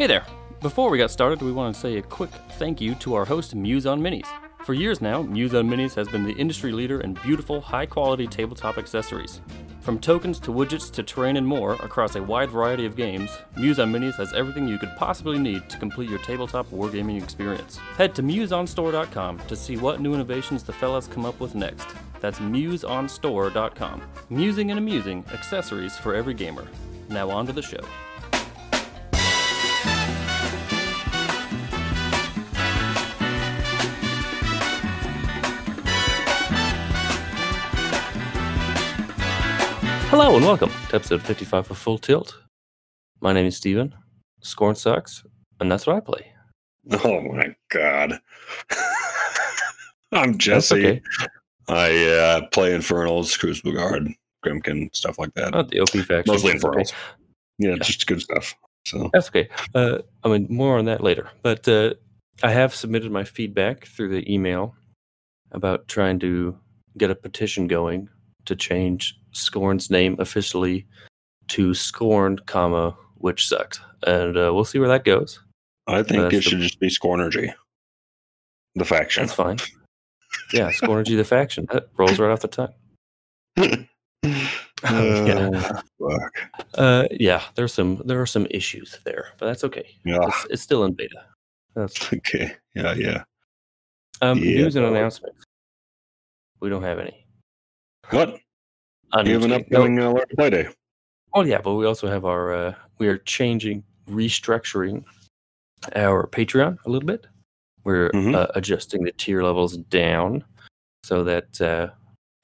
Hey there! Before we got started, we want to say a quick thank you to our host, Muse on Minis. For years now, Muse on Minis has been the industry leader in beautiful, high quality tabletop accessories. From tokens to widgets to terrain and more across a wide variety of games, Muse on Minis has everything you could possibly need to complete your tabletop wargaming experience. Head to museonstore.com to see what new innovations the fellas come up with next. That's museonstore.com. Musing and amusing accessories for every gamer. Now on to the show. Hello and welcome to episode 55 of Full Tilt. My name is Steven. Scorn sucks, and that's what I play. Oh my god. I'm Jesse. okay. I uh, play Infernals, Crucible Guard, Grymkin, stuff like that. Not the OP faction. Mostly That's okay. Infernals. Yeah, Yeah. just good stuff. So That's okay. Uh, I mean, more on that later. But uh, I have submitted my feedback through the email about trying to get a petition going to change Scorn's name officially to Scorn, comma which sucks, and uh, we'll see where that goes. I think That's it the- should just be Scornergy. The faction. That's fine. Yeah, Scornergy the faction that rolls right off the tongue. yeah. Uh. Uh, yeah, there's some there are some issues there, but that's okay. Yeah. It's, it's still in beta. That's Okay. Yeah, yeah. um, Yeah. news and announcements. We don't have any. What? You have an just kidding. No, upcoming uh, Learn Play Day. Oh yeah, but we also have our uh, we are changing, restructuring our Patreon a little bit. We're Mhm. uh, adjusting the tier levels down so that uh,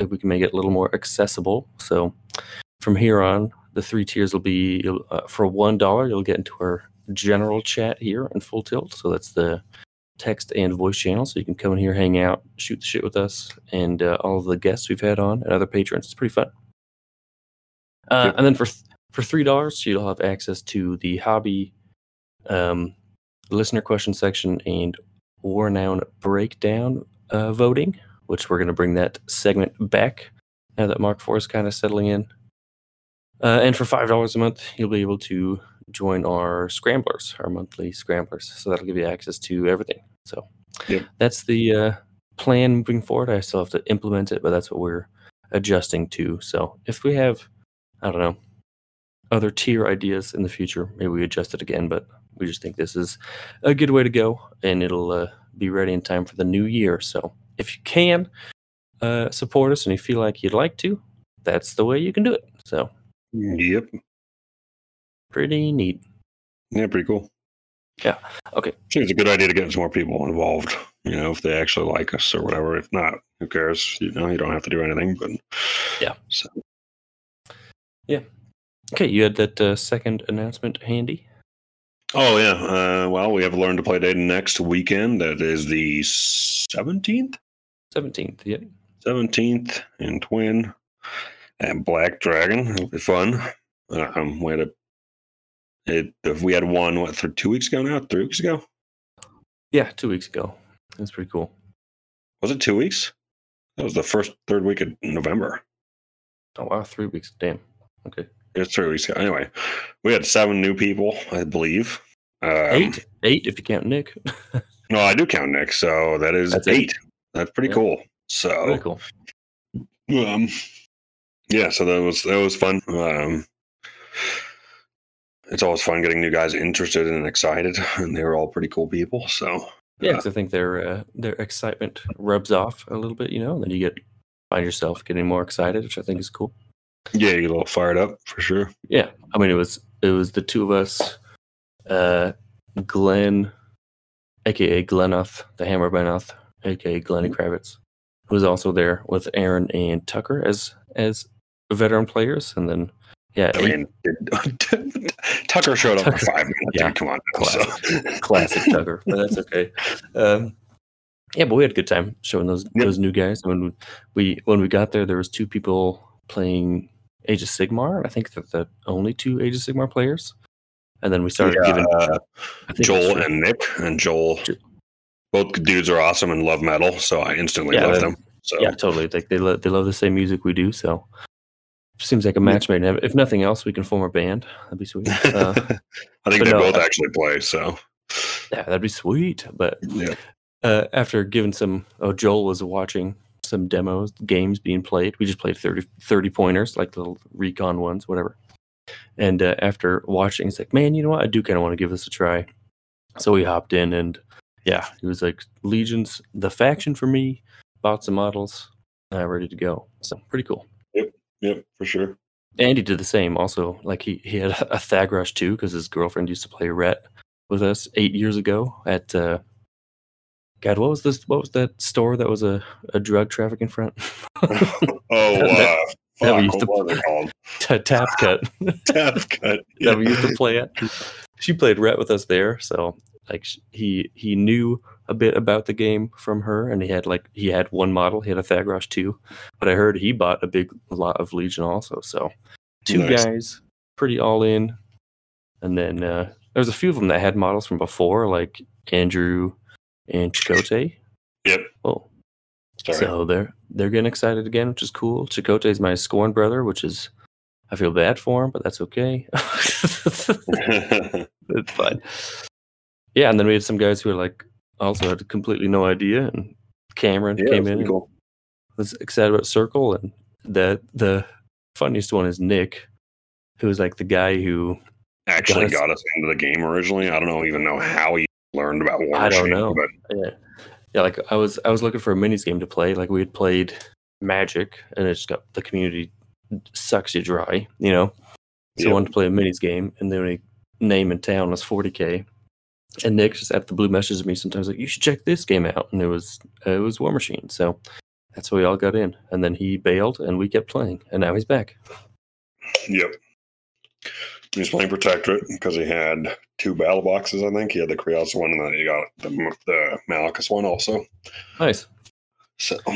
we can make it a little more accessible. So from here on, the three tiers will be uh, for one dollar. You'll get into our general chat here in Full Tilt. So that's the text and voice channel. So you can come in here, hang out, shoot the shit with us, and uh, all of the guests we've had on and other patrons. It's pretty fun. Uh, And then for th- for three dollars, you'll have access to the hobby um, listener question section and War Noun breakdown uh, voting, which we're going to bring that segment back now that Mark IV is kind of settling in. Uh, and for five dollars a month, you'll be able to join our scramblers, our monthly scramblers. So that'll give you access to everything. So Yep. that's the uh, plan moving forward. I still have to implement it, but that's what we're adjusting to. So if we have, I don't know, other tier ideas in the future, maybe we adjust it again. But we just think this is a good way to go, and it'll uh, be ready in time for the new year. So if you can uh, support us and you feel like you'd like to, that's the way you can do it. So Yep. Pretty neat. Yeah, pretty cool. Yeah. Okay. Seems a good idea to get some more people involved. You know, if they actually like us or whatever. If not, who cares? You know, you don't have to do anything. But Yeah. So Yeah. Okay, you had that uh, second announcement handy. Oh yeah. Uh, well, we have learned to play day next weekend. That is the seventeenth, Seventeenth. Yeah. seventeenth in Twin and Black Dragon. It'll be fun. Um, we had a it. If we had one, what, th- two weeks ago now? Three weeks ago? Yeah, two weeks ago. That's pretty cool. Was it two weeks? That was the first third week of November. Oh wow, three weeks. Damn. Okay. It was three weeks ago. Anyway, we had seven new people, I believe. Um, Eight. Eight if you count Nick. No, I do count Nick, so that is That's eight. eight. That's pretty Yeah. cool. So Very cool. Um, yeah, so that was that was fun. Um, it's always fun getting new guys interested and excited, and they were all pretty cool people. So Yeah, uh, 'cause I think their uh, their excitement rubs off a little bit, you know, and then you get find yourself getting more excited, which I think is cool. yeah, you get a little fired up for sure. Yeah, I mean, it was it was the two of us, uh, Glenn, aka Glenoth, the Hammer Benoth, aka Glenny Kravitz, who was also there with Aaron and Tucker as as veteran players, and then yeah, I mean, Tucker showed up for five minutes. yeah, dude, come on, classic. so. classic Tucker, but that's okay. Um, yeah, but we had a good time showing those Yep. those new guys. When we when we got there, there was two people playing Age of Sigmar, I think they're the only two Age of Sigmar players. And then we started Yeah, giving uh, Joel and Nick, and Joel, both dudes are awesome and love metal, so I instantly Yeah, love them. So yeah, totally. Like they love they love the same music we do. So seems like a match made. If nothing else, we can form a band. That'd be sweet. Uh, I think they no, both I- actually play. So yeah, that'd be sweet. But yeah, uh, after giving some, oh, Joel was watching some demos, games being played. We just played 30, 30 pointers, like the little recon ones, whatever. And uh, after watching, he's like, man, you know what? I do kind of want to give this a try. So we hopped in and yeah, he was like, Legion's the faction for me, bought some models, uh, ready to go. So pretty cool. Yep, for sure. Andy did the same. Also, like he, he had a Thagrosh too because his girlfriend used to play Ret with us eight years ago at uh, God. What was this? What was that store that was a, a drug trafficking front? Oh, uh, that we used to- was it Tap cut Tap cut. that we used to play at. She played Ret with us there, so like he he knew a bit about the game from her, and he had like he had one model, he had a Thagrosh too, but I heard he bought a big lot of Legion also. So two Nice. guys, pretty all in, and then uh, there's a few of them that had models from before, like Andrew and Chicote. Yep. Oh, Sorry. so they're they're getting excited again, which is cool. Chicote is my scorn brother, which is I feel bad for him, but that's okay. it's fine. Yeah, and then we had some guys who were like also had completely no idea, and Cameron yeah, came in and cool. was excited about Circle, and the the funniest one is Nick, who was like the guy who Actually, Got us- got us into the game originally. I don't know even know how he learned about War I don't know. but yeah, yeah, like I was I was looking for a minis game to play. Like we had played Magic, and it just got the community sucks you dry, you know. So I wanted to play a minis game, and the only name in town was 40k. And Nick just at the blue messages me sometimes like you should check this game out, and it was uh, it was War Machine. So that's how we all got in, and then he bailed, and we kept playing, and now he's back. Yep. He was playing Protectorate because he had two battle boxes, I think. He had the Kreoss one and then he got the, the Malekus one also. Nice. So,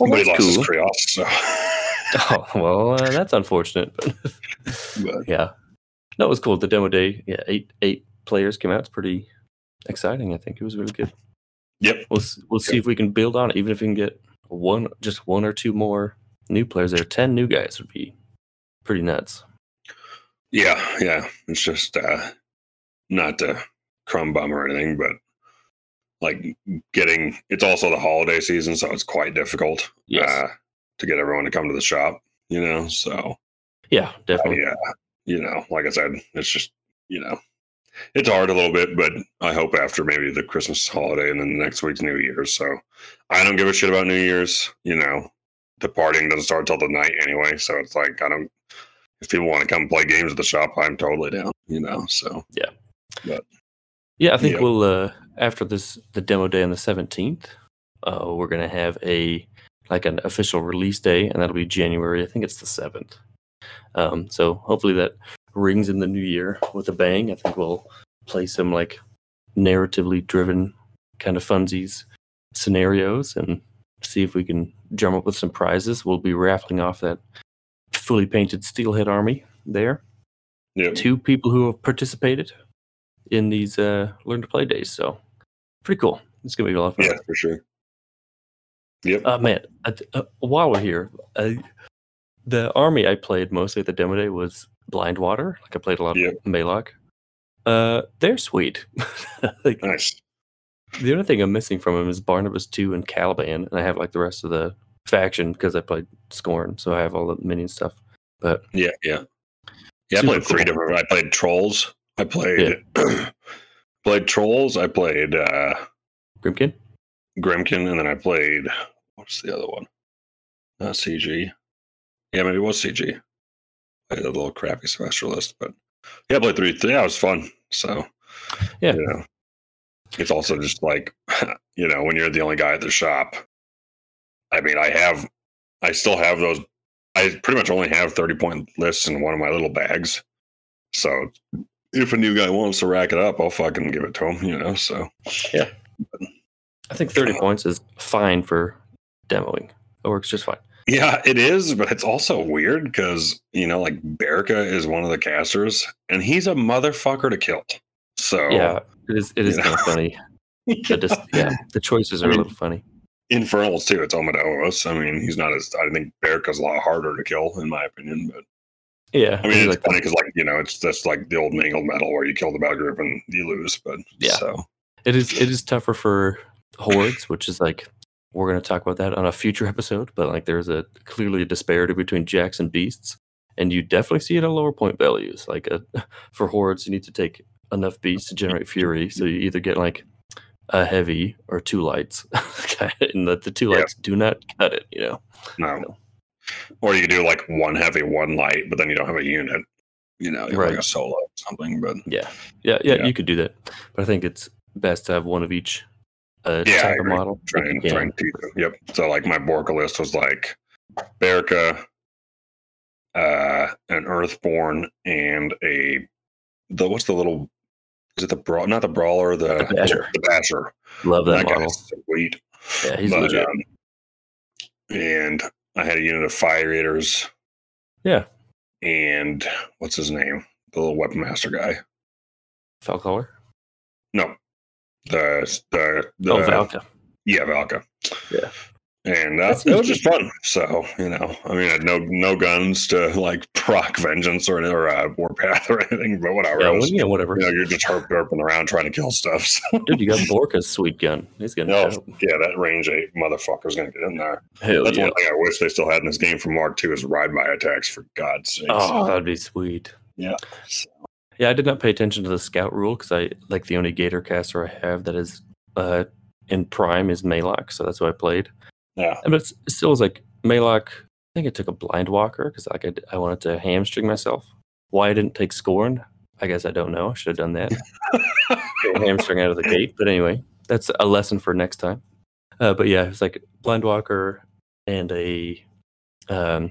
Well, but he lost his. Kreoss. So, Oh well, uh, that's unfortunate, but but yeah, no, it was cool. The demo day, yeah, eight eight players came out. It's pretty exciting. I think it was really good. yep. We'll we'll see if we can build on it. Even if we can get one, just one or two more new players there. Ten new guys would be pretty nuts. Yeah. Yeah. It's just uh, not to crumb bum or anything, but like getting it's also the holiday season, so it's quite difficult Yes. uh, to get everyone to come to the shop, you know? So, yeah, definitely. yeah, you know, like I said, it's just you know, it's hard a little bit, but I hope after maybe the Christmas holiday and then the next week's New Year's. So I don't give a shit about New Year's. You know, the partying doesn't start till the night anyway. So it's like I don't. If people want to come play games at the shop, I'm totally down. You know, so Yeah, but yeah, I think Yeah. we'll uh after this the demo day on the seventeenth, uh we're gonna have a like an official release day and that'll be January, I think it's the seventh. Um so hopefully that rings in the new year with a bang. I think we'll play some like narratively driven kind of funsies scenarios and see if we can drum up with some prizes. We'll be raffling off that fully painted steelhead army there yeah, two people who have participated in these uh, learn to play days. So pretty cool. It's gonna be a lot of fun. yeah, for sure. Yep. Uh, man, uh, uh, while we're here, uh, the army I played mostly at the demo day was Blind Water. Like I played a lot Yeah. of Maelok. Uh, they're sweet. like nice. the only thing I'm missing from them is Barnabas two and Calaban, and I have like the rest of the faction because I played Scorn, so I have all the minion stuff. But Yeah, yeah, yeah. I played three cool. different. I played trolls. I played played trolls. I played uh, Grymkin, Grymkin, and then I played what's the other one? Not CG. Yeah, maybe it was CG. I had a little crappy semester list, but yeah, I played three. Yeah, it was fun. So Yeah. you know, it's also just like you know when you're the only guy at the shop. I mean, I have, I still have those. I pretty much only have thirty point lists in one of my little bags. So if a new guy wants to rack it up, I'll fucking give it to him. You know, so yeah, I think thirty points is fine for demoing. It works just fine. Yeah, it is, but it's also weird because you know, like Borka is one of the casters, and he's a motherfucker to kill. So Yeah, it is. It is kind of funny. The dis- yeah, the choices are I mean, a little funny. infernals too. It's Omodamos. I mean, he's not as. I think Borka's a lot harder to kill, in my opinion. But Yeah, I mean, it's like funny because, like, you know, it's just like the old mangled metal where you kill the battle group and you lose. But Yeah. so it is it is tougher for hordes, which is like we're gonna talk about that on a future episode. But like, there's a clearly a disparity between jacks and beasts, and you definitely see it at lower point values. Like uh for hordes, you need to take enough beasts to generate fury, so you either get like a heavy or two lights, and the, the two Yeah. lights do not cut it. You know. no. Or you could do like one heavy, one light, but then you don't have a unit. You know, have like Right. a solo or something. But Yeah, yeah, yeah, Yeah. You could do that, but I think it's best to have one of each uh, Yeah, type of model. if try you and can. try and teach them. Yep. So like my Borka list was like Borka, uh, an Earthborn, and a the what's the little is it the brawl not the brawler the The Basher. the basher Love that, that model. sweet Yeah, he's But, legit. um, and I had a unit of fire eaters yeah, and what's his name the little weapon master guy Falcower. no the the, the oh, Valka. Yeah, Valka. Yeah. And uh, it was just fun. So, you know, I mean, I had no no guns to like proc vengeance or, or uh, warpath or anything, but whatever. Yeah, I well, was, yeah, whatever. you know, you're just herp derping around trying to kill stuff. So, Dude, you got Borka's sweet gun. He's gonna no, help. yeah, that range eight motherfucker's gonna get in there. Hell That's yeah. one thing I wish they still had in this game from Mark II is ride by attacks. For God's sake. Oh, that'd be sweet. Yeah. So, Yeah, I did not pay attention to the scout rule because I like the only Gator caster I have that is uh in prime is Maelok, so that's what I played. yeah. And but it still was like Maelok. I think I took a blind walker because like I wanted to hamstring myself. Why I didn't take Scorn, I guess I don't know. I should have done that. Hamstring out of the gate. But anyway, that's a lesson for next time. Uh, but yeah, it's like blind walker and a um,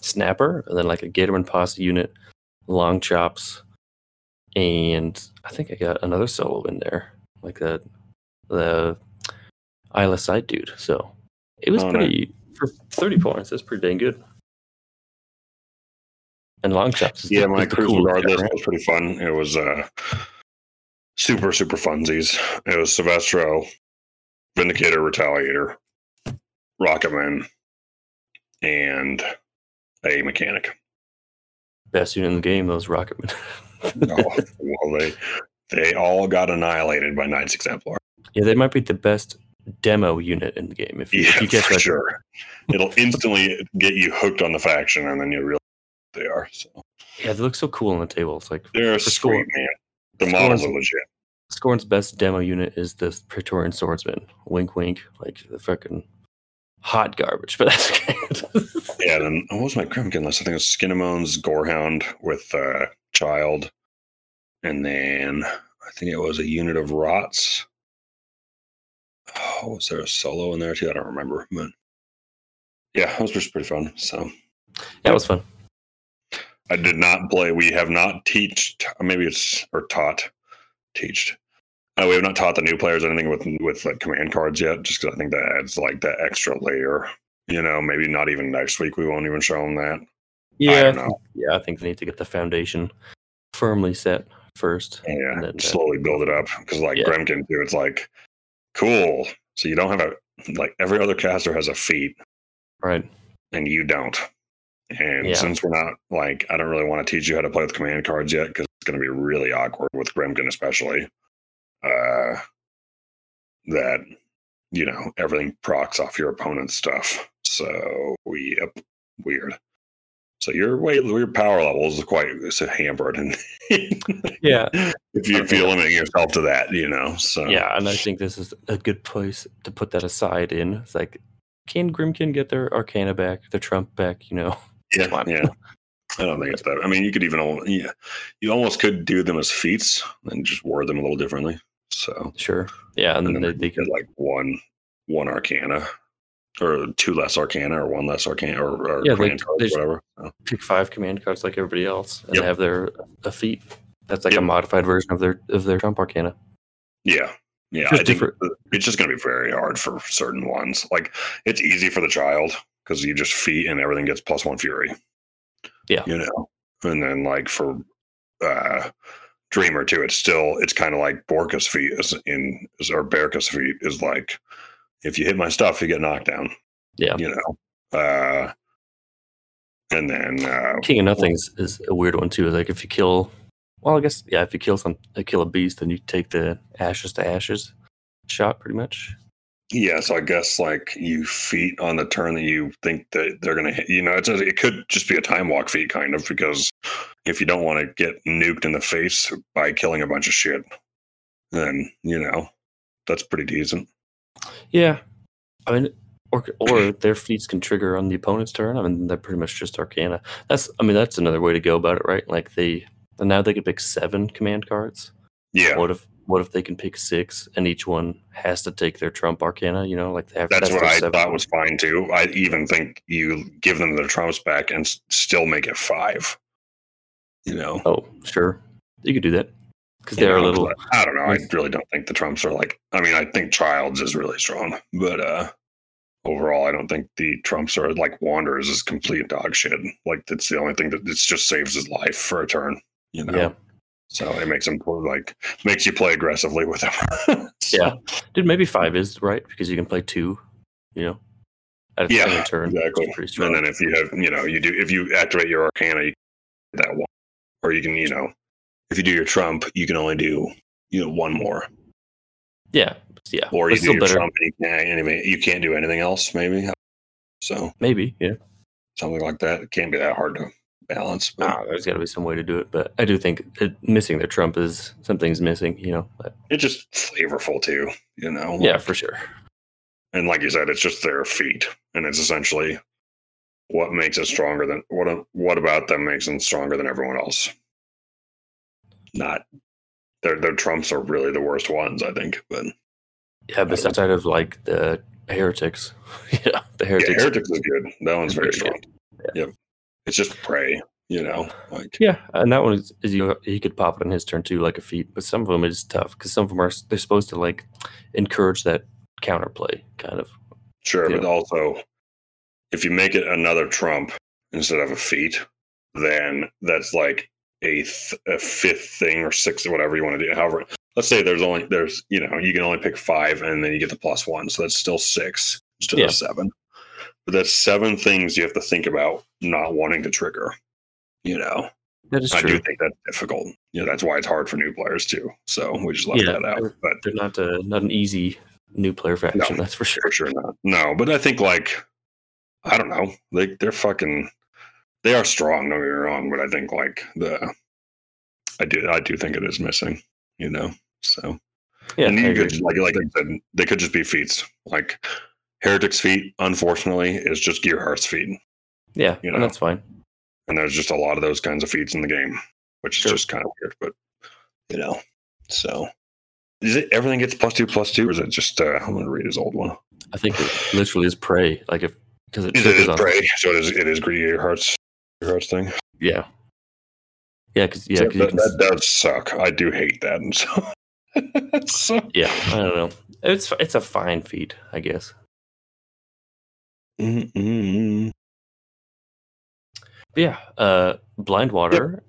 snapper, and then like a Gatorman posse unit, long chops, and I think I got another solo in there, like the the Isla side dude. So it was Oh, pretty for thirty points. That's pretty dang good. And long shots. Is Yeah, the, my cruise guard guy, was pretty fun. It was uh super, super funsies. It was Silvestro, Vindicator, Retaliator, Rocketman, and a mechanic. Best unit in the game. Those Rocketmen. Oh, well, they they all got annihilated by Knights Exemplar. yeah, they might be the best demo unit in the game. If you, Yeah, if you get for that, sure. It'll instantly get you hooked on the faction, and then you realize they are. So yeah, they look so cool on the table. It's like they're sweet, man. The models are legit. Scorn's best demo unit is the Praetorian Swordsman. Wink, wink. Like the fucking hot garbage, but that's good. Yeah, then what was my Grymkin list? I think it was Skinnamones, Gorehound with uh, Child, and then I think it was a unit of Rots. Oh, was there a solo in there too? I don't remember, but yeah, it was just pretty fun. So yeah, it was fun. I did not play. We have not teached. Maybe it's or taught, teached. Uh, we have not taught the new players anything with with like command cards yet, just because I think that adds like that extra layer. You know, maybe not even next week. We won't even show them that. I Yeah, don't know. yeah. I think they need to get the foundation firmly set first. Yeah, And then, uh, slowly build it up because like yeah. Grymkin too, it's like cool. So you don't have a like every other caster has a feat Right. and you don't. And Yeah. since we're not like, I don't really want to teach you how to play with command cards yet because it's going to be really awkward with Grymkin, especially. Uh, that you know everything procs off your opponent's stuff. So yep, weird. So your weight, your power levels are quite so hampered, and Yeah. if you Okay. feel limiting yourself to that, you know. So Yeah, and I think this is a good place to put that aside in. It's like, can Grymkin get their Arcana back, their Trump back? You know, yeah, yeah. I don't think it's that. I mean, you could even, yeah, you almost could do them as feats and just word them a little differently. So sure. Yeah, and, and then then they, they can. get like one, one Arcana, or two less Arcana, or one less Arcana, or, or Yeah, command cards, whatever. So, pick five command cards like everybody else, and Yep. they have their a feat. That's like Yep. a modified version of their of their Trump Arcana. yeah, yeah. Just I think it's just going to be very hard for certain ones. Like it's easy for the child because you just feat and everything gets plus one fury. Yeah. you know, and then like for uh Dreamer too, it's still it's kind of like Borka's feat is in is or Borka's feat is like if you hit my stuff, you get knocked down. Yeah. You know. Uh, and then uh, King of Nothings is a weird one too. Like if you kill, well, I guess yeah, if you kill some, kill a beast, then you take the ashes to ashes shot, pretty much. Yeah, so I guess like you feet on the turn that you think that they're gonna hit. You know, it's a, it could just be a time walk feat kind of because if you don't want to get nuked in the face by killing a bunch of shit, then you know that's pretty decent. Yeah, I mean, or or their feats can trigger on the opponent's turn. I mean, they're pretty much just Arcana. That's I mean, that's another way to go about it, right? Like they and now they could pick seven command cards. Yeah, What if what if they can pick six and each one has to take their trump Arcana? You know, like they have. that's what I seven. thought was fine too. I even think you give them their trumps back and s- still make it five. You know, Oh, sure, you could do that because they're a little. but I don't know. I really don't think the trumps are like. I mean, I think Childs is really strong, but uh overall, I don't think the trumps are like Wanderers is complete dog shit. Like that's the only thing that it just saves his life for a turn. You know. Yeah, So it makes him play- like makes you play aggressively with him. So, yeah, dude. Maybe five is right because you can play two. You know, at a Yeah, turn. exactly. And then if you have, you know, you do if you activate your Arcana, you get that one, or you can, you know, if you do your Trump, you can only do you know one more, yeah, yeah. or you do your better. Trump and you can't, anyway, you can't do anything else, maybe. So Maybe, yeah. something like that. It can't be that hard to balance. But Ah, there's got to be some way to do it, but I do think it, missing their trump is something's missing. You know, but it's just flavorful too, you know. yeah, for sure. and like you said, it's just their feet, and it's essentially what makes it stronger than what what about them makes them stronger than everyone else. Not their their trumps are really the worst ones, I think. But Yeah, but outside of like the heretics, yeah, the yeah, heretics. heretics is good. That one's very strong. good. Yep, it's just prey, you know. Like Yeah, and that one is, is you, he could pop it on his turn too, like a feat. But some of them is tough because some of them are they're supposed to like encourage that counterplay, kind of. sure, but Yeah. also if you make it another trump instead of a feat, then that's like a, th- a fifth thing or sixth or whatever you want to do. However, let's say there's only there's you know you can only pick five and then you get the plus one, so that's still six instead Yeah. of seven. But that's seven things you have to think about not wanting to trigger. You know, That is I true. do think that's difficult. You know, that's why it's hard for new players too. So we just left Yeah, that out. they're- But They're not a, not an easy new player faction, that's for sure. for sure not. No, but I think like I don't know. They they're fucking they are strong, don't get me wrong, but I think like the I do I do think it is missing, you know. So Yeah, and you could like like I said, they could just be feats. Like Heretic's feat, unfortunately, is just Gearheart's feat. yeah, you and know. that's fine. And there's just a lot of those kinds of feats in the game, which Sure. is just kind of weird, but you know. So is it everything gets plus two plus two, or is it just uh I'm gonna read his old one. I think it literally is prey. Like if because it It is on prey, so it is it is greedy hearts hearts thing. yeah, yeah, because yeah, So that, can, that does suck. I do hate that. And so, so yeah. I don't know. It's it's a fine feat, I guess. Mm-mm. Yeah, uh, blind water.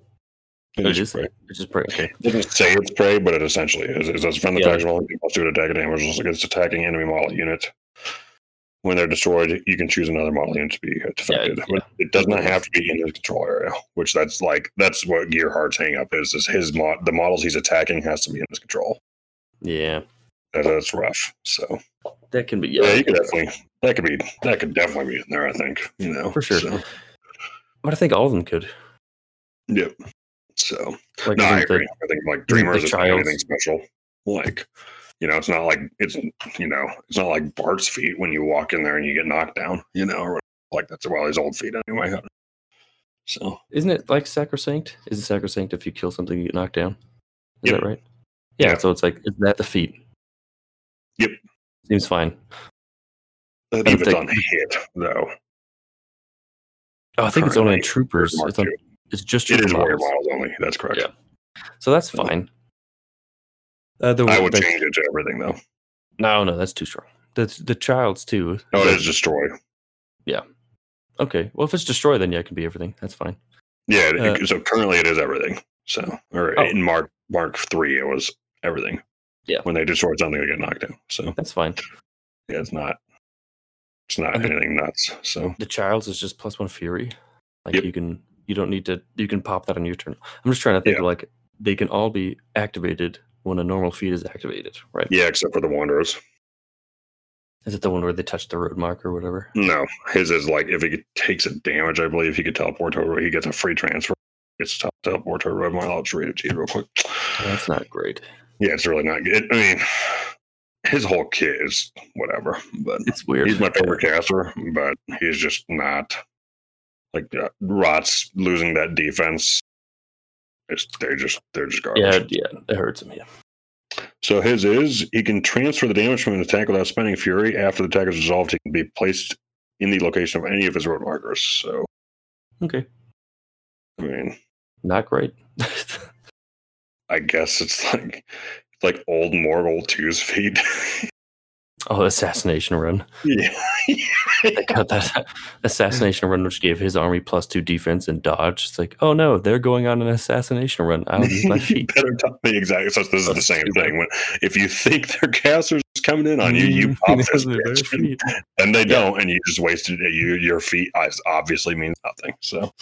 it It is is. prey. It's just prey. Okay. It doesn't say it's prey, but it essentially is. It says friendly Yeah. faction plus two to attack damage against attacking enemy model unit. When they're destroyed, you can choose another model unit to be affected. yeah. But it does not have to be in his control area, which that's like that's what Gearhart's hang up is. Is his mod the models he's attacking has to be in his control. Yeah, that's rough. So that can be. yeah, Yeah, you could definitely that could be that could definitely be in there. I think you know For sure. So, but I think all of them could. yep. So Like no, I isn't the- agree. I think like Dreamers is anything special. Like, you know, it's not like it's you know, it's not like Bart's feet when you walk in there and you get knocked down. You know, or like that's well his old feet anyway. So Isn't it like sacrosanct? Is it sacrosanct if you kill something you get knocked down? Is Yep. that right? Yeah, Yeah. So it's like is that the feat? Yep. Seems fine. I think if it's on hit though, Oh, I think it's only troopers. It's, on, it's just it trooper is warrior models. models only. That's correct. Yeah. So that's fine. Uh, the, I would the- change it to everything though. No, no, that's too strong. The the child's too. No, The- it is destroy. Yeah. Okay. Well, if it's destroy, then yeah, it can be everything. That's fine. Yeah. Uh, so currently it is everything. So or Oh. in Mark Mark three it was everything. Yeah. When they destroyed something, they get knocked down. So That's fine. Yeah, it's not. It's not And the- anything nuts. So The Childs is just plus one Fury. Like Yep. you can you don't need to you can pop that on your turn. I'm just trying to think Yeah. like they can all be activated when a normal feat is activated, right? yeah, except for the Wanderers. Is it the one where they touch the road mark or whatever? No, his is like if he takes a damage, I believe he could teleport to he gets a free transfer. Gets to teleport to a road mile. I'll just read it to you real quick. That's not great. Yeah, it's really not good. I mean, his whole kit is whatever, but It's weird. he's my favorite caster, but he's just not like uh, Rot's losing that defense. It's, they're just they're just garbage. Yeah, yeah, it hurts him. Yeah. So his is he can transfer the damage from an attack without spending fury. After the attack is resolved, he can be placed in the location of any of his road markers. So Okay. I mean, Not great. I guess it's like it's like old Morghoul 2's feet. oh, assassination run. yeah. They got that assassination run, which gave his army plus two defense and dodge. It's like, oh no, they're going on an assassination run. I'll use my feet. better tell me exactly. So this is the same thing. When if you think their casters is coming in on you, you mm-hmm. pop this their feet. and they don't, and you just wasted it. You your feet obviously means nothing. So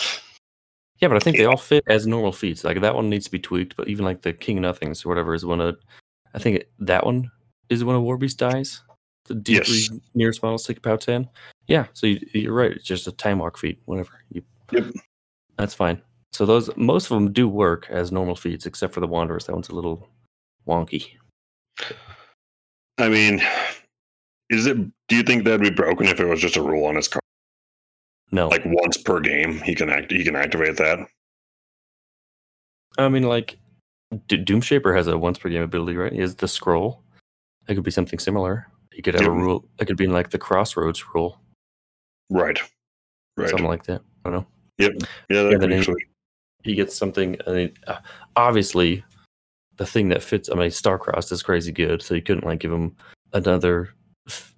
Yeah, but I think they all fit as normal feats. Like that one needs to be tweaked, but even like the King Nothings or whatever is one of. I think it, that one is when a Warbeast dies. The D Yes. three nearest a pow ten. Yeah, so you, you're right. It's just a time walk feat. Whatever. You, Yep. That's fine. So those most of them do work as normal feats, except for the Wanderers. That one's a little wonky. I mean, is it? Do you think that'd be broken if it was just a rule on his card? No, Like once per game, he can act. He can activate that. I mean like D- Doomshaper has a once per game ability, right? He has the scroll. It could be something similar. You could have a rule. It could be like the Crossroads rule. Right. Right. something like that. I don't know. yeah, Yeah, then he- He gets something. I mean, uh, obviously, the thing that fits. I mean, Starcrossed is crazy good, so you couldn't like give him another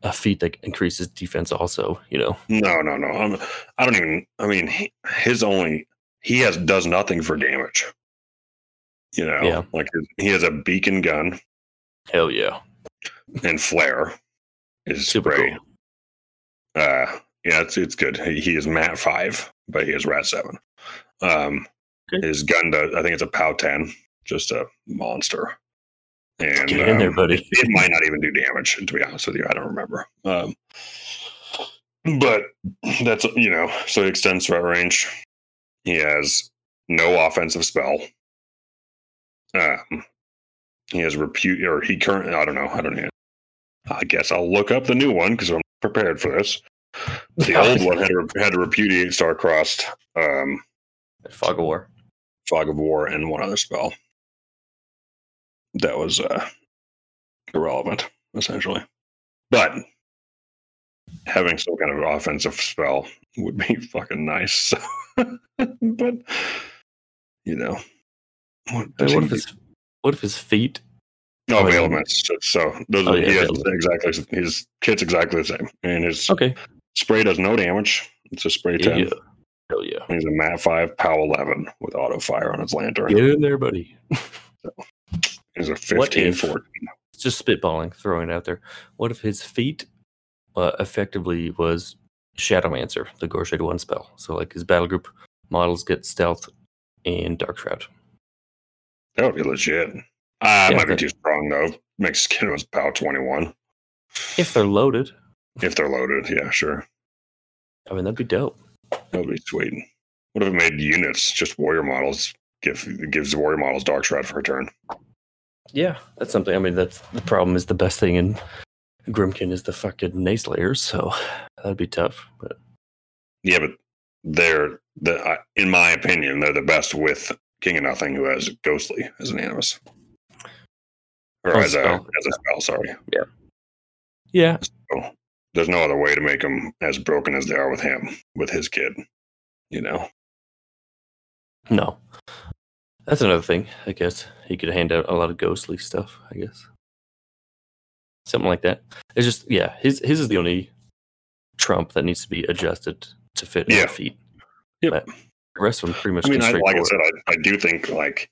a feat that increases defense. Also, you know, No, no, no. I'm, I don't even. I mean, he, his only he has does nothing for damage. You know, Yeah. like he has a beacon gun hell yeah, and flare is super great. cool. Uh, yeah, it's it's good. He, he is mat five, but he is rat seven. Um, Okay. his gun does. I think it's a POW ten, just a monster. And Get in there, um, buddy. it might not even do damage. To be honest with you, I don't remember. Um, but that's you know, so he extends threat range. He has no offensive spell. Um, he has repute, or he currently. I don't know. I don't know. I guess I'll look up the new one because I'm prepared for this. The old one had to, had to repudiate star-crossed, um, Fog of War. fog of war, and one other spell. That was uh, irrelevant, essentially. But having some kind of offensive spell would be fucking nice. but you know, what, does what if his what if his feet? no oh, ailments? So those Oh, are, yeah, he has exactly his kit's exactly the same, and his Okay, spray does no damage. It's a spray yeah, ten. hell yeah, He's a mat five, pow eleven with auto fire on his lantern. get in there, buddy. He's a What 15, if- 14. It's just spitballing, throwing it out there. What if his feat uh, effectively was Shadowmancer, the Gorshade one spell? So like his battle group models get stealth and Dark Shroud. That would be legit. Uh, Yeah, might be too strong though. Makes skin was POW 21. If they're loaded, If they're loaded, yeah, sure. I mean that'd be dope. That would be sweet. What if it made units, just warrior models, give gives warrior models Dark Shroud for a turn? Yeah, that's something. I mean, that's the problem. Is the best thing in Grymkin is the fucking Nayslayers, so that'd be tough. But Yeah, but they're the in my opinion, they're the best with King of Nothing, who has Ghostly as an animus. Or Oh, as a spell. as a spell, sorry. yeah, So there's no other way to make them as broken as they are with him, with his kid. You know. no, that's another thing. I guess he could hand out a lot of ghostly stuff. I guess something like that. It's just yeah, his his is the only trump that needs to be adjusted to fit Yeah. our feet. Yep. But the rest of them pretty much I mean, I, like I said, I, I do think like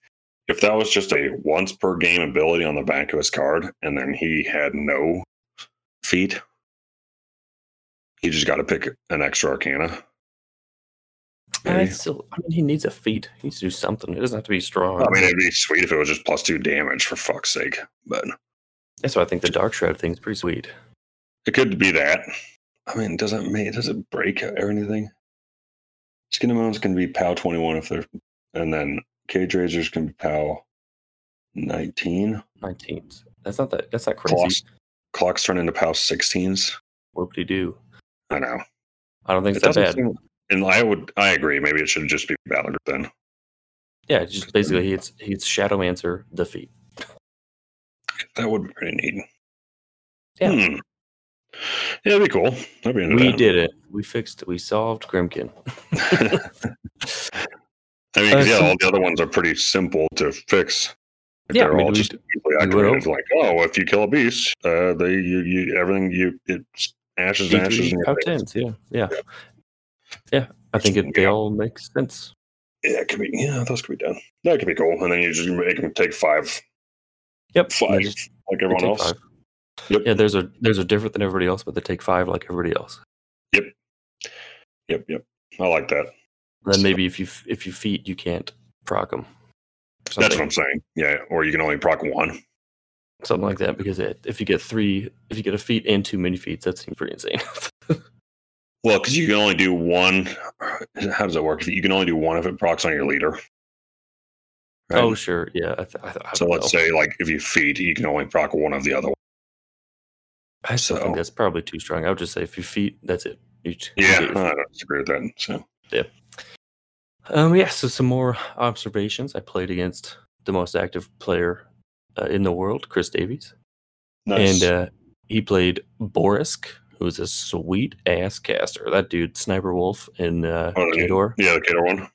if that was just a once per game ability on the back of his card, and then he had no feet, he just got to pick an extra arcana. I still, I mean, he needs a feat. He needs to do something. It doesn't have to be strong. I mean, it'd be sweet if it was just plus two damage for fuck's sake, but That's why I think the Dark Shroud thing's pretty sweet. it could be that. I mean, does it make does it break or anything? Skin and Bones can be POW twenty one if they're, and then Cage Razors can be POW nineteen. 19th. That's not that. That's not crazy. Clocks, clocks turn into POW sixteens. What would he do? I know. I don't think It it's that bad. seem- and I would, I agree. Maybe it should just be Group then. yeah, just basically it's it's Shadowmancer defeat. That would be pretty neat. Yeah. Hmm. Yeah, that'd be cool. That'd be We that. did it. We fixed it. We solved Grymkin. I mean, Uh, yeah, so- all the other ones are pretty simple to fix. Like, Yeah, they're mean, all just easily activated. Like, oh, if you kill a beast, uh, they you, you everything you it's ashes and ashes. D3 out tens, yeah, yeah, yeah. I think it they all make sense. Yeah, it could be. Yeah, those could be done. That could be cool. And then you just make them take five, Yep. five, just- like everyone else. five. Yep. Yeah, theirs are theirs are different than everybody else, but they take five like everybody else. Yep, yep. Yep. I like that. then So- maybe if you if you feet, you can't proc them. That's what I'm saying. Yeah, or you can only proc one. something like that. Because it, if you get three, if you get a feat and two mini feats, that seems pretty insane. Well, because you can only do one. How does it work? If You can only do one if it procs on your leader. Right? Oh, sure, yeah. I th- I th- I so let's know. say, like, if you feed, you can only proc one of the other. one. I still think that's probably too strong. I would just say if you feed, that's it. You, Yeah, I don't disagree with that. So, yeah. Um, yeah, so some more observations. I played against the most active player uh, in the world, Chris Davies, nice. and uh, he played Borisk, who's a sweet ass caster. That dude, Sniper Wolf in uh, Oh, yeah. Khador, yeah, the Kato one.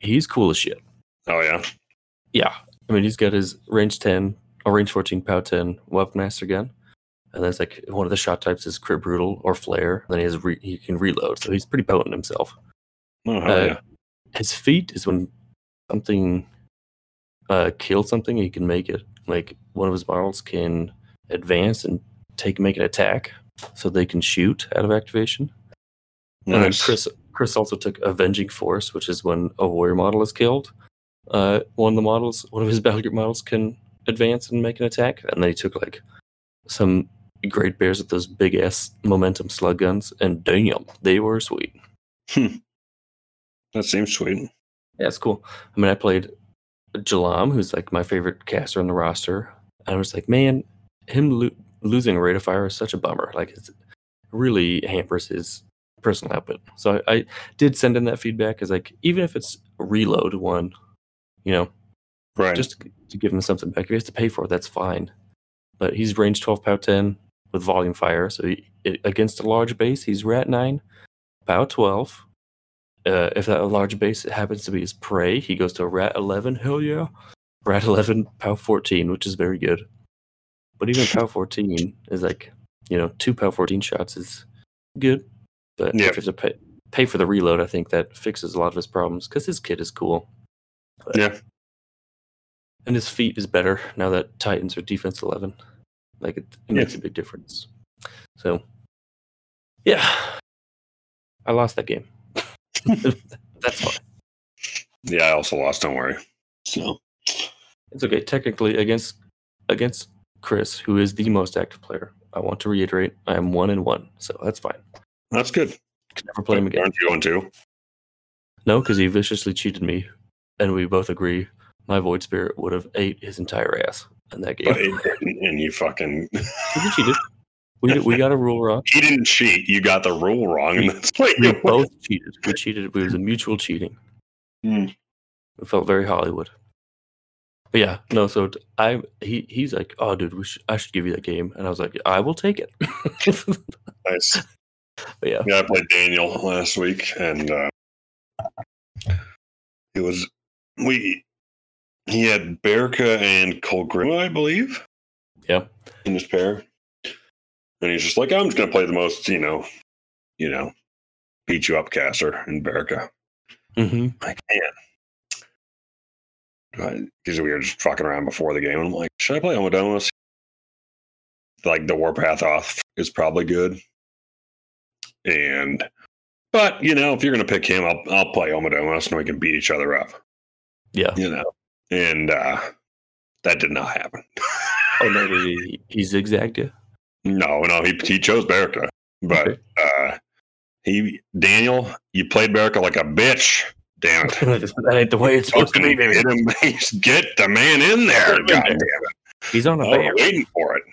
he's cool as shit. Oh yeah, Yeah, I mean, he's got his range ten or range fourteen POW ten weapon master gun, and that's like one of the shot types is crit brutal or flare. Then he has re- he can reload, so he's pretty potent himself. oh Uh, yeah. his feat is when something uh kills something he can make it like one of his models can advance and take make an attack so they can shoot out of activation and then chris chris also took avenging force which is when a warrior model is killed uh one of the models one of his battle group models can advance and make an attack and then he took like some great bears with those big ass momentum slug guns and damn they were sweet That seems sweet. Yeah, it's cool. I mean, I played Jalam, who's like my favorite caster on the roster. And I was like, man, him lo- losing a rate of fire is such a bummer. Like, it really hampers his personal output. So I, I did send in that feedback as like, even if it's reload one, you know, Right. just to give him something back. If he has to pay for it, that's fine. But he's range 12 POW 10 with volume fire. So he, it, against a large base, he's rat 9, POW 12. Uh, if that large base happens to be his prey, he goes to rat 11. Hell yeah. Rat 11, POW 14, which is very good. But even POW 14 is like, you know, two POW 14 shots is good. But Yeah. have to pay, pay for the reload, I think that fixes a lot of his problems because his kit is cool. But- Yeah. and his feet is better now that Titans are defense 11. Like it, it Yeah. makes a big difference. So, yeah, I lost that game. That's fine. yeah, I also lost. Don't worry. So It's okay. Technically, against against Chris, who is the most active player, I want to reiterate, I am one and one, so that's fine. that's good. Can never play him again. Aren't you going to? No, because he viciously cheated me, and we both agree my Void Spirit would have ate his entire ass in that game. But it didn't, and you fucking. we cheated. We, we got a rule wrong. he didn't cheat. You got the rule wrong, and that's what We both cheated. We cheated. It was a mutual cheating. Hmm. It felt very Hollywood. But yeah, no. So I he he's like, oh, dude, we should, I should give you that game, and I was like, I will take it. Nice. but yeah, Yeah, I played Daniel last week, and uh, it was we. He had Borka and Colgrim, I believe. Yeah. in his pair, and he's just like, I'm just gonna play the most, you know, you know, beat you up caster in Borka. Mm-hmm. Like, man, because we were just fucking around before the game, and I'm like, should I play Omodamos? Like the Warpath off is probably good. And but you know, if you're gonna pick him, I'll I'll play Omodamos and we can beat each other up. Yeah. You know. And uh that did not happen. Oh no, he, he zigzagged you. no, no, he he chose Borka. But Okay. uh he Daniel, you played Borka like a bitch. Damn it. that ain't the way it's supposed to be, get, him, get the man in there. God damn it. He's on a bear. waiting for it.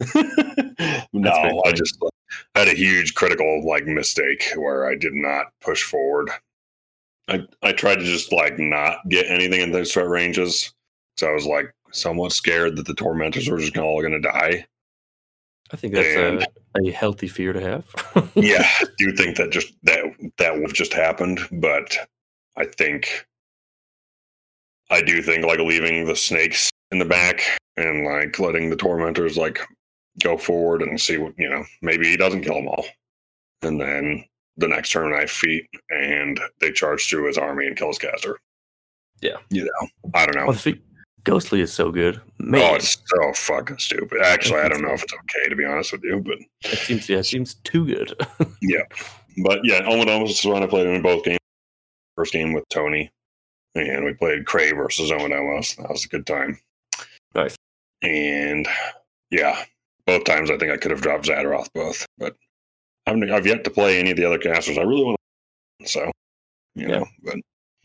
no, I just uh, had a huge critical like mistake where I did not push forward. I I tried to just like not get anything in those threat ranges. So I was like somewhat scared that the tormentors were just all going to die. I think that's And- a, a healthy fear to have. yeah, I do think that just that that would have just happened, but I think I do think like leaving the snakes in the back and like letting the tormentors like go forward and see what you know. Maybe he doesn't kill them all, and then the next turn I feet and they charge through his army and kills his caster. Yeah. you know, I don't know. Well, the fe- Ghostly is so good. Man, Oh, it's so fucking stupid. Actually, I don't know if it's okay to be honest with you, but it seems yeah, it seems too good. Yeah, but yeah, Omodamos is the one I played in both games. First game with Tony, and we played Kraye versus Omodamos. That was a good time. Nice. And yeah, both times I think I could have dropped Zadaroth both, but I've, I've yet to play any of the other casters. I really want to, so you Yeah. know, but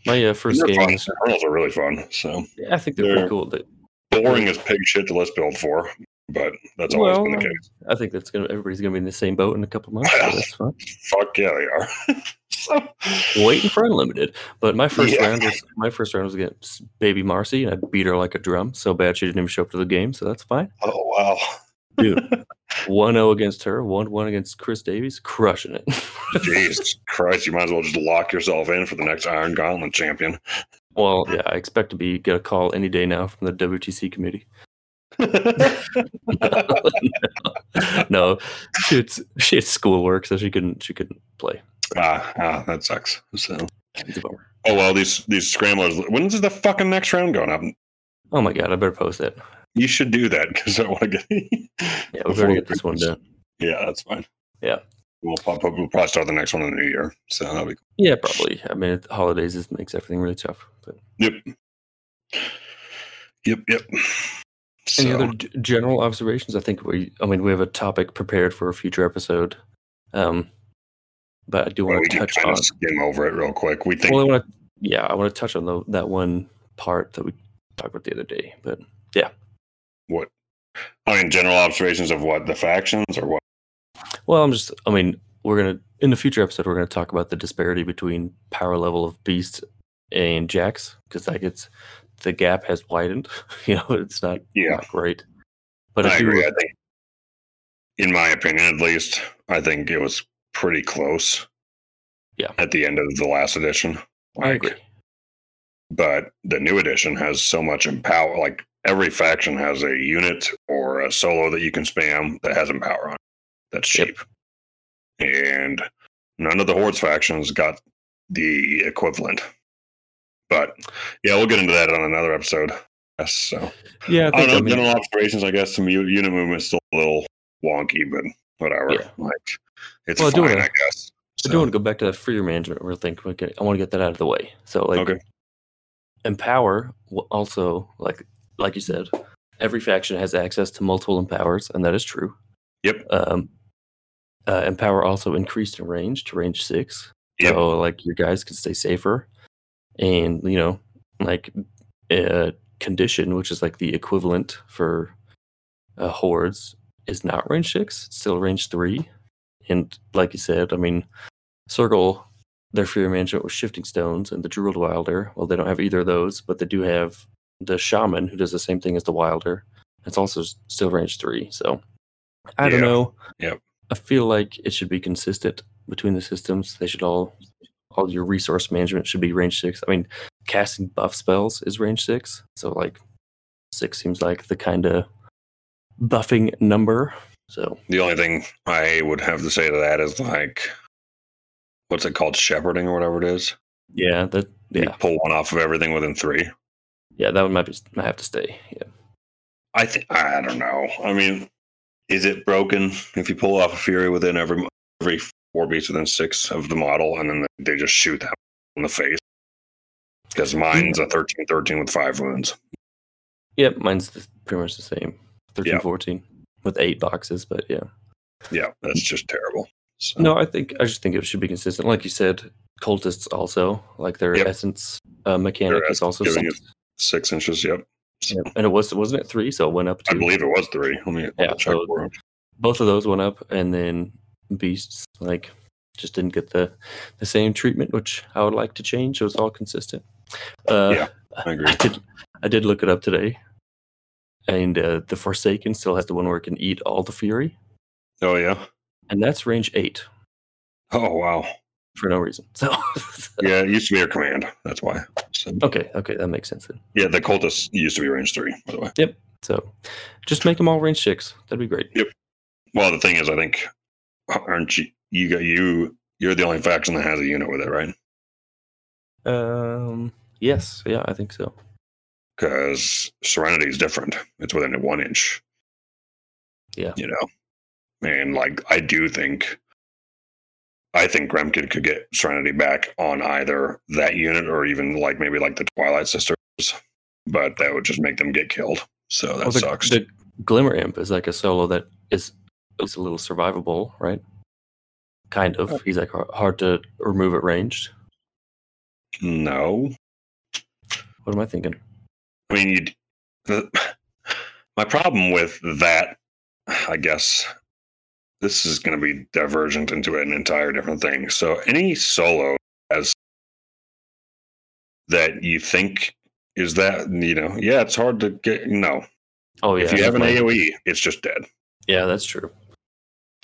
My uh, first game, fun. are really fun. So yeah, I think they're, They're- pretty cool. They, boring as pig shit to let's build for, but that's always been the case. I think that's gonna everybody's gonna be in the same boat in a couple months. So. Fuck yeah, they are. so Waiting for unlimited. But my first Yeah. round was my first round was against Baby Marcy, and I beat her like a drum. So bad she didn't even show up to the game. So that's fine. Oh wow. Dude, one 0 against her, one one against Chris Davies, crushing it. Jesus Christ, you might as well just lock yourself in for the next Iron Gauntlet champion. well, yeah, I expect to be get a call any day now from the WTC committee. No, she had, she had schoolwork, so she couldn't she couldn't play. ah, ah, that sucks. So, It's a bummer. oh well, these these scramblers. When's the fucking next round going up? Oh my god, I better post it. You should do that because I want to get. Yeah, we better get this one done. Yeah, that's fine. Yeah. we'll pop, we'll probably start the next one in the new year. So that'll be Yeah, probably. I mean, holidays just makes everything really tough. But yep, yep, yep. Any So, other g- general observations? I think we. I mean, we have a topic prepared for a future episode. Um, but I do want to touch on. skim over it real quick. We think Well, I want to. Yeah, I want to touch on the, that one part that we talked about the other day. But yeah, what I mean, general observations of what the factions or what. well, I'm just. I mean, we're gonna in the future episode we're gonna talk about the disparity between power level of beasts and jacks because like it's the gap has widened. you know, it's not Yeah, not great. But I I do. agree. I think, in my opinion, at least, I think it was pretty close. Yeah. At the end of the last edition, I like, agree. but the new edition has so much empower. Like every faction has a unit or a solo that you can spam that has empower on. it. That's Yep. cheap, and none of the hordes factions got the equivalent. But yeah, we'll get into that on another episode. Yes, so. Yeah, I I think. don't I mean, general observations, I guess, some u- unit movement's still a little wonky, but whatever. Yeah. Like, it's Well, I do fine, wanna- I guess. I do want to go back to that fury management real think. we get- I want to get that out of the way. So like Okay. empower will also like like you said, every faction has access to multiple empowers, and that is true. Yep. Um, uh, empower also increased in range to range six. Yep. So like your guys can stay safer, and you know like uh, condition, which is like the equivalent for uh, hordes, is not range six. It's still range three. And like you said, I mean, Circle, their fury management was shifting stones and the Druid Wilder. Well, they don't have either of those, but they do have the Shaman who does the same thing as the Wilder. It's also still range three. So I don't know. Yep. I feel like it should be consistent between the systems. They should all, all your resource management should be range six. I mean, casting buff spells is range six. So like six seems like the kind of buffing number. So The only thing I would have to say to that is like, what's it called? Shepherding or whatever it is. yeah, that You yeah, pull one off of everything within three. yeah, that one might be might have to stay. Yeah. I think I don't know. I mean, is it broken if you pull off a fury within every every four beats within six of the model, and then they just shoot that in the face. Because mine's a 13 13 with five wounds. Yep, mine's the, pretty much the same. 13, Yeah. 14 with eight boxes, but yeah. Yeah, that's just terrible. So, No, I think I just think it should be consistent. Like you said, cultists also like their Yep. essence uh, mechanic Their is also giving six. six inches. Yep. So, Yep. And it was wasn't it three, so it went up I believe it was three. Let me Yeah, check. so- both of those went up, and then beasts like just didn't get the the same treatment, which I would like to change. So it's all consistent. Uh, Yeah. I agree. I did I did look it up today, and uh, the Forsaken still has the one where it can eat all the fury, Oh yeah. and that's range eight Oh wow. for no reason. So Yeah, it used to be a command. That's why. So, okay, okay, that makes sense then. yeah, the cultist used to be range three, by the way. Yep. So just make them all range six. That'd be great. Yep. Well, the thing is, I think aren't you? You got you. You're the only faction that has a unit with it, right? Um. Yes. Yeah. I think so. Because Serenity is different. It's within a one inch. Yeah. You know, and like I do think, I think Grymkin could get Serenity back on either that unit or even like maybe like the Twilight Sisters, but that would just make them get killed. So that Well, the, sucks. the Glimmer Imp is like a solo that is is a little survivable, right? Kind of. Oh. He's like hard to remove at ranged. no, What am I thinking? I mean, you. The, my problem with that, I guess, this is going to be divergent into an entire different thing. So, any solo as that you think is that you know, yeah, it's hard to get. No, Oh yeah. if you have an. AOE, it's just dead Yeah, that's true.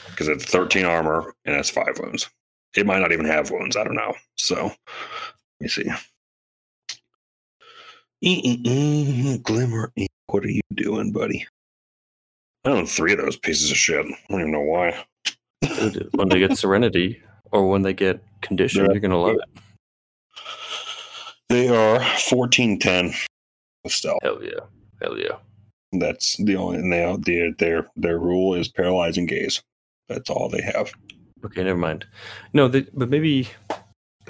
Because it's 13 armor and it's five wounds. It might not even have wounds. I don't know. So, let me see. Mm-mm-mm, Glimmer, Imp, what are you doing, buddy? I own three of those pieces of shit. I don't even know why. When they get Serenity or when they get Condition, Yeah. you're gonna love it. They are 1410 with stealth. Hell yeah. Hell yeah. That's the only, and they, their, their, their rule is paralyzing gaze. That's all they have. Okay, never mind. No, but maybe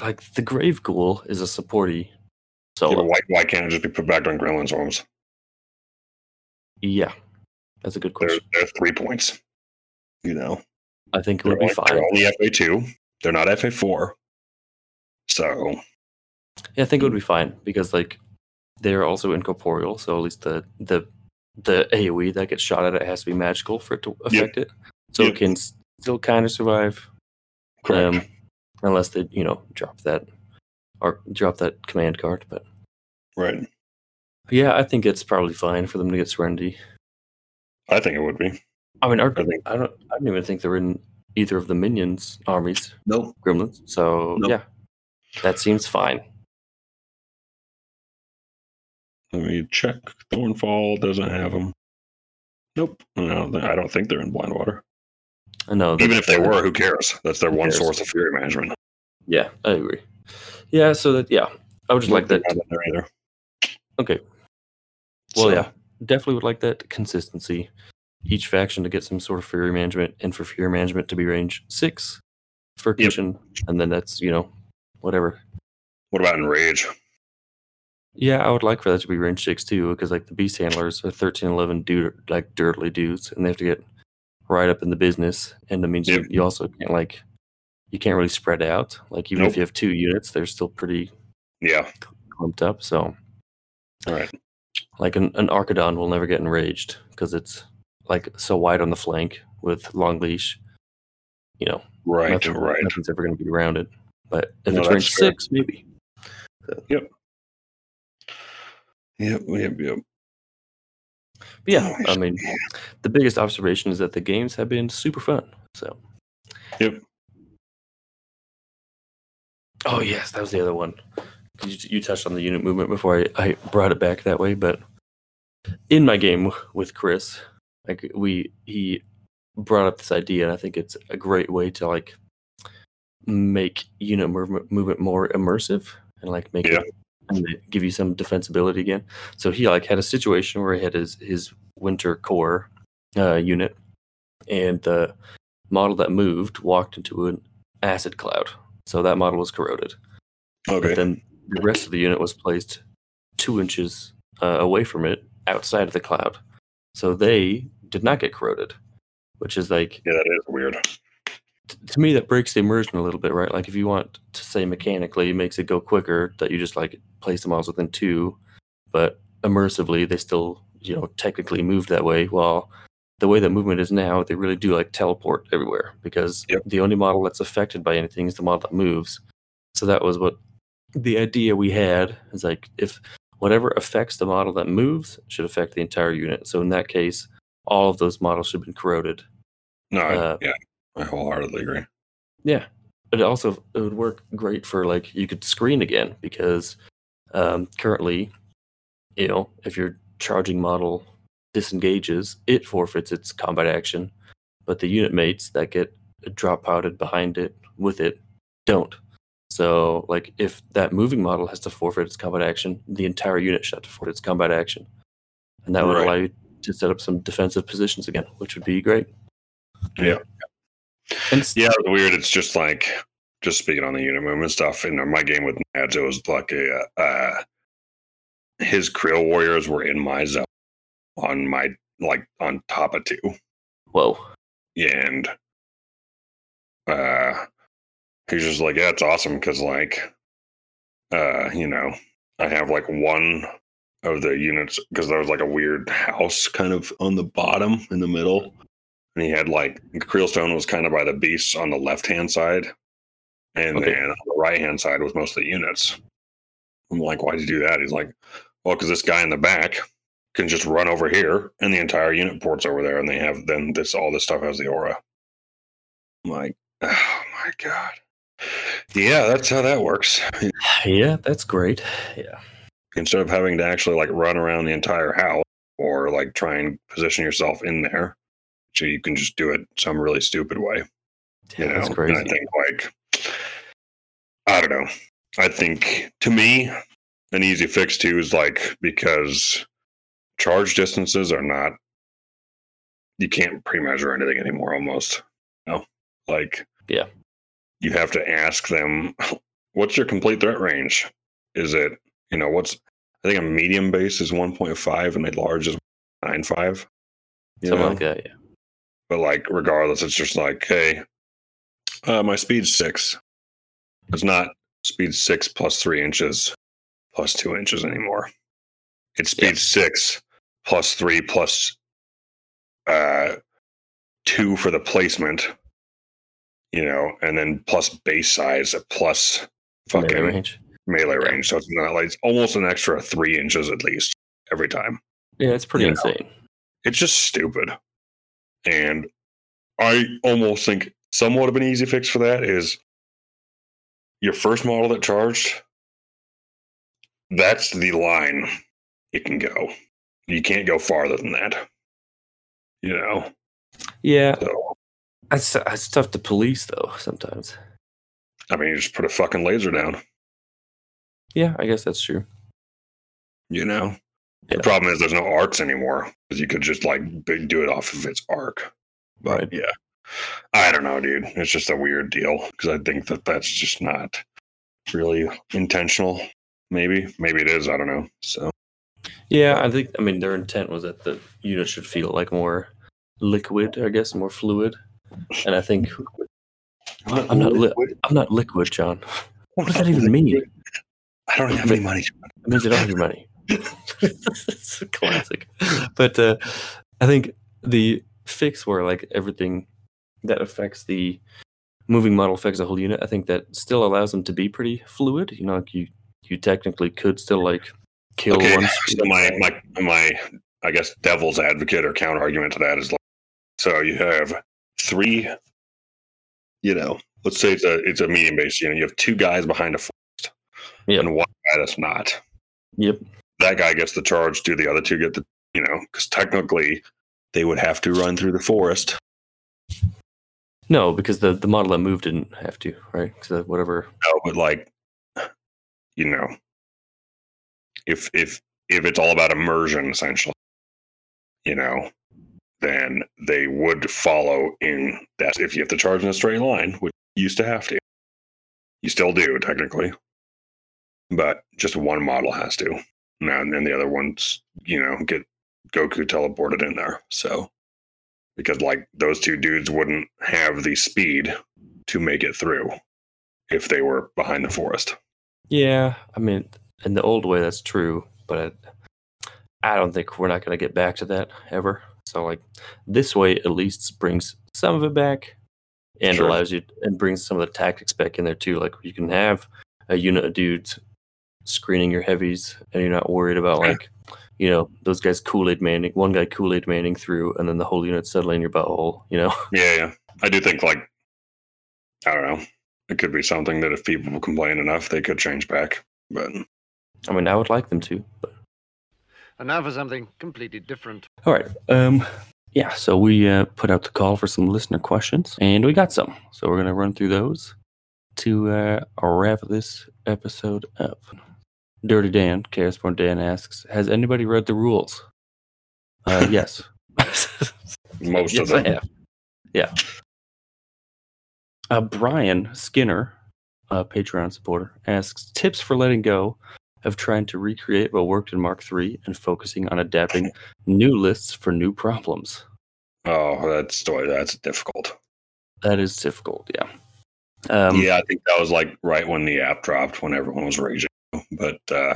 like the Grave Ghoul is a supporty Yeah, solo. but why, why can't it just be put back on Gremlin Swarms? Yeah, that's a good They're, question. they're three points. You know, I think it they're would be only, fine. they're only FA2. They're not FA4. So, Yeah, I think it would be hmm. fine because like they're also incorporeal, so at least the the the AOE that gets shot at it has to be magical for it to affect it. So Yep. it can still kind of survive, correct. um, unless they you know drop that or drop that command card. But right. yeah, I think it's probably fine for them to get Serenity. I think it would be. I mean, our, I think- I don't I don't even think they're in either of the minions armies, Nope. gremlins. So Nope. yeah, that seems fine. Let me check. Thornfall doesn't have them. Nope. No, I don't think they're in blind know. Even if they were, who cares? That's their Who one cares? source of fury management. Yeah, I agree. Yeah, so that yeah, I would just like that. There either. Okay. Well, So, yeah, definitely would like that consistency. Each faction to get some sort of fury management, and for fury management to be range six for condition, and then that's you know whatever. What about enrage? Yeah, I would like for that to be range six too, because like the beast handlers are thirteen eleven dude like dirtly dudes, and they have to get right up in the business, and that means Yep. you, you also can't like you can't really spread out. Like even Nope. if you have two units, they're still pretty Yeah. clumped up. So All right. like an, an Archidon will never get enraged because it's like so wide on the flank with long leash. You know, Right. nothing- Right. nothing's ever going to be around it. But if No, it's range six, maybe. Yep. Yep. Yep. Yep. But yeah, I mean, the biggest observation is that the games have been super fun. So. Yep. Oh yes, that was the other one. You, you touched on the unit movement before I, I brought it back that way, but in my game with Chris, like we he brought up this idea, and I think it's a great way to like make unit movement movement more immersive and like make Yeah. it and give you some defensibility again. So he like had a situation where he had his his Winter Korps uh, unit, and the model that moved walked into an acid cloud, so that model was corroded. Okay. But then the rest of the unit was placed two inches uh, away from it, outside of the cloud, so they did not get corroded, which is like yeah, that is weird. To me that breaks the immersion a little bit, right? Like if you want to say mechanically, it makes it go quicker that you just like place the models within two, but immersively they still you know technically move that way. While the way that movement is now, they really do like teleport everywhere because Yep. the only model that's affected by anything is the model that moves. So that was what the idea we had is like if whatever affects the model that moves should affect the entire unit. So in that case, all of those models should have been corroded. No, Uh, yeah, I wholeheartedly agree. Yeah, but it also it would work great for like you could screen again because um, currently, you know, if your charging model disengages, it forfeits its combat action, but the unit mates that get drop pouted behind it with it don't. So, like, if that moving model has to forfeit its combat action, the entire unit should have to forfeit its combat action, and that would Right. allow you to set up some defensive positions again, which would be great. Yeah. And Yeah, it's weird. It's just like just speaking on the unit movement stuff. In my game with Nads, it was like a uh, his Kriel Warriors were in my zone on my like on top of two, whoa. Yeah and uh, he's just like, yeah, it's awesome because like, uh, you know, I have like one of the units because there was like a weird house kind of on the bottom in the middle. And he had like Krielstone was kind of by the beasts on the left hand side. And Okay. then on the right hand side was mostly units. I'm like, why'd you do that? He's like, well, because this guy in the back can just run over here and the entire unit ports over there and they have then this all this stuff has the aura. I'm like, oh my God. Yeah, that's how that works. Yeah, that's great. Yeah. instead of having to actually like run around the entire house or like try and position yourself in there so you can just do it some really stupid way you know that's And i think like i don't know i think to me an easy fix too is like because charge distances are not you can't pre-measure anything anymore almost you know like Yeah. you have to ask them what's your complete threat range is it you know what's i think a medium base is 1.5 and a large is 9.5 you Something know? like that. Yeah. But like regardless it's just like hey uh, my speed's six it's not speed six plus three inches plus two inches anymore it's speed Yeah. six plus three plus uh two for the placement you know and then plus base size plus fucking Melee range. melee Yeah. range so it's not like it's almost an extra three inches at least every time Yeah, it's pretty You know. insane. it's just stupid. And I almost think somewhat of an easy fix for that is your first model that charged, that's the line it can go. You can't go farther than that. You know? Yeah, So, that's that's tough to police though. Sometimes. I mean, you just put a fucking laser down, Yeah, I guess that's true. you know? Yeah. The problem is there's no arcs anymore because you could just like do it off of its arc. But Right. yeah, I don't know, dude. It's just a weird deal because I think that that's just not really intentional. Maybe, maybe it is. I don't know. So Yeah, I think. I mean, their intent was that the unit should feel like more liquid, I guess, more fluid. And I think I'm not li- I'm not liquid, John. What does that even mean? I don't have any money. It means I don't have your money. it's a classic. But uh, I think the fix where like everything that affects the moving model affects the whole unit, I think that still allows them to be pretty fluid. You know, like you you technically could still like kill Okay, one. so my my my I guess devil's advocate or counter argument to that is like so you have three you know let's say it's a it's a medium base you know you have two guys behind a forest Yep. and one guy that's not Yep. That guy gets the charge do the other two get the you know because technically they would have to run through the forest No, because the the model that moved didn't have to, right? So whatever. no, but like you know if if if it's all about immersion essentially you know then they would follow in that if you have to charge in a straight line which used to have to. You still do technically, but just one model has to. And then the other ones, you know, get Goku teleported in there. So because like those two dudes wouldn't have the speed to make it through if they were behind the forest. Yeah, I mean, in the old way, that's true, but I don't think we're not going to get back to that ever. So, like, this way at least brings some of it back and Sure. allows you and brings some of the tactics back in there too. Like, you can have a unit of dudes screening your heavies, and you're not worried about like, you know, those guys Kool Aid manning, one guy Kool Aid manning through, and then the whole unit settling in your butthole. You know, Yeah, yeah. I do think like I don't know. It could be something that if people complain enough, they could change back. But I mean, I would like them to, but And now for something completely different. All right. Um, yeah. So we uh, put out the call for some listener questions, and we got some. So we're gonna run through those to uh, wrap this episode up. Dirty Dan, Chaosborn Dan asks, "Has anybody read the rules?" Uh, yes. most yes, of I them. have. Yeah. Uh, Brian Skinner, a Patreon supporter, asks tips for letting go of trying to recreate what worked in Mark III and focusing on adapting new lists for new problems. Oh, that's that's difficult. That is difficult, yeah. Um, yeah, I think that was like right when the app dropped, when everyone was raging. But uh,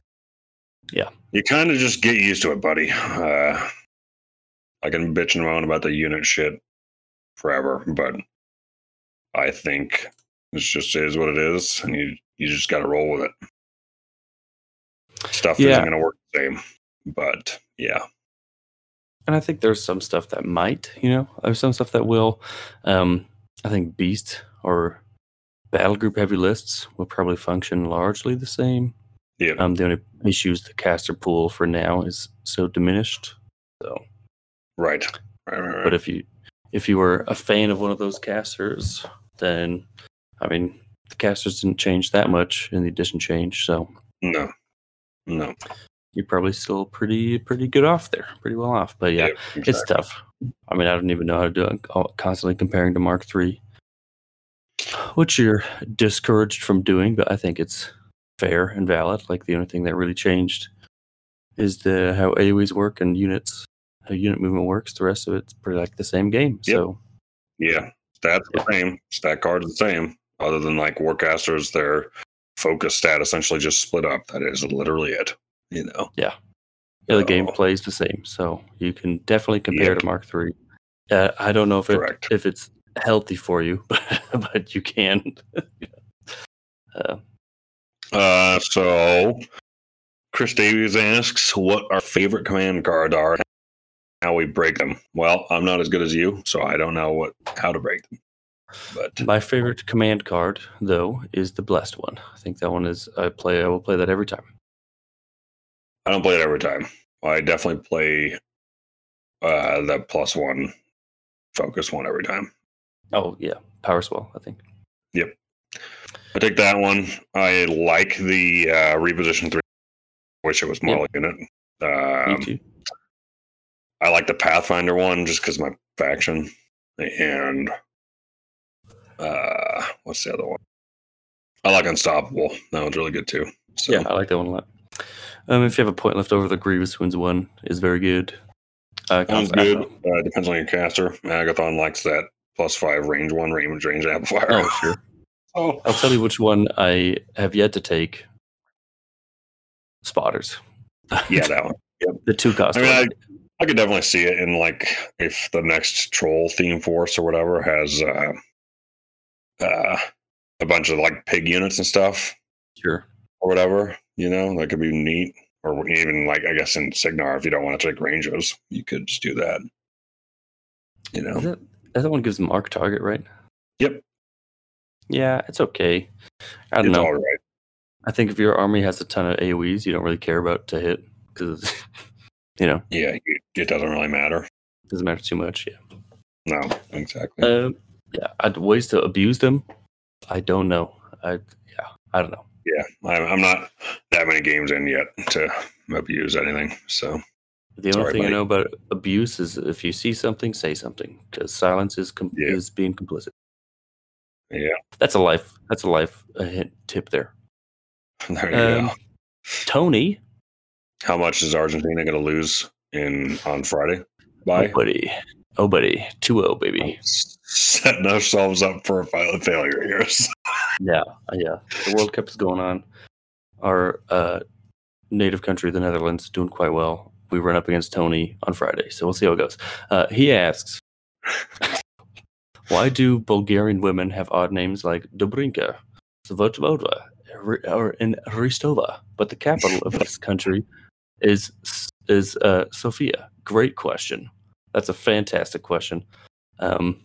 Yeah. you kind of just get used to it, buddy. Uh, I can bitch and moan about the unit shit forever, but I think it just is what it is, and you you just got to roll with it. Stuff Yeah. isn't going to work the same, but yeah, And I think there's some stuff that might, you know, there's some stuff that will. Um, I think Beast or Battle Group heavy lists will probably function largely the same. Yeah, Um, the only issue is the caster pool for now is so diminished. So, right, right, right, right. but if you if you were a fan of one of those casters, then I mean, the casters didn't change that much, and the addition changed, so no, no, you're probably still pretty pretty good off there, pretty well off. But yeah, it's exactly. tough. I mean, I don't even know how to do it. Constantly comparing to Mark III, which you're discouraged from doing, but I think it's fair and valid. Like the only thing that really changed is the how AOE's work and units, how unit movement works. The rest of it's pretty like the same game. Yep. So Yeah, stats the same. Stat cards the same. Other than like Warcasters, their focus stat essentially just split up. That is literally it. You know. yeah, Yeah, the game plays the same. So you can definitely compare Yep. to Mark III. Uh, I don't know if it, Correct. if it's healthy for you, but, but you can. uh, Uh, so Chris Davies asks what our favorite command cards are, and how we break them. Well, I'm not as good as you, so I don't know what how to break them. But My favorite command card, though, is the blessed one. I think that one is I play. I will play that every time. I don't play it every time. I definitely play uh, the plus one focus one every time. Oh yeah, power swell. I think. I take that one. I like the uh, reposition three. Wish it was Molly in it. Me Um, too. I like the Pathfinder one just because my faction. And uh, what's the other one? I like Unstoppable. That one's really good too. So Yeah, I like that one a lot. Um, if you have a point left over, the Grievous Winds one is very good. Uh, conf- good. Uh, depends on your caster. Agathon likes that plus five range one range range amplifier. Oh sure. Oh, I'll tell you which one I have yet to take. Spotters. yeah, that one. the two cost. I mean, I. I could definitely see it in like if the next troll theme force or whatever has uh, uh, a bunch of like pig units and stuff sure. or whatever. You know, that could be neat. Or even like I guess in Cygnar, if you don't want to take Rangers, you could just do that. You know, Is that, that one gives them arc target, right? Yep. Yeah, it's okay. I don't it's know. all right. I think if your army has a ton of AOE's, you don't really care about to hit because you know Yeah, it, doesn't really matter. doesn't matter too much. Yeah. No, exactly. Um, yeah. I'd ways to abuse them. I don't know. I yeah. I don't know. yeah, I'm, I'm not that many games in yet to abuse anything. So The only thing buddy. I know about abuse is if you see something, say something because silence is com- Yeah. is being complicit. Yeah. That's a life. That's a life a hint tip there. There you Um, go. Tony, How much is Argentina going to lose in on Friday? oh buddy, oh buddy, 2-0, baby. setting ourselves up for a failure here. Yeah, uh, yeah. The World Cup is going on. Our uh, native country, the Netherlands, doing quite well. We run up against Tony on Friday, so we'll see how it goes. Uh, he asks, "Why do Bulgarian women have odd names like Dobrinka, Svotvoda, or in Ristova, but the capital of this country is is uh, Sofia?" Great question. That's a fantastic question. Um,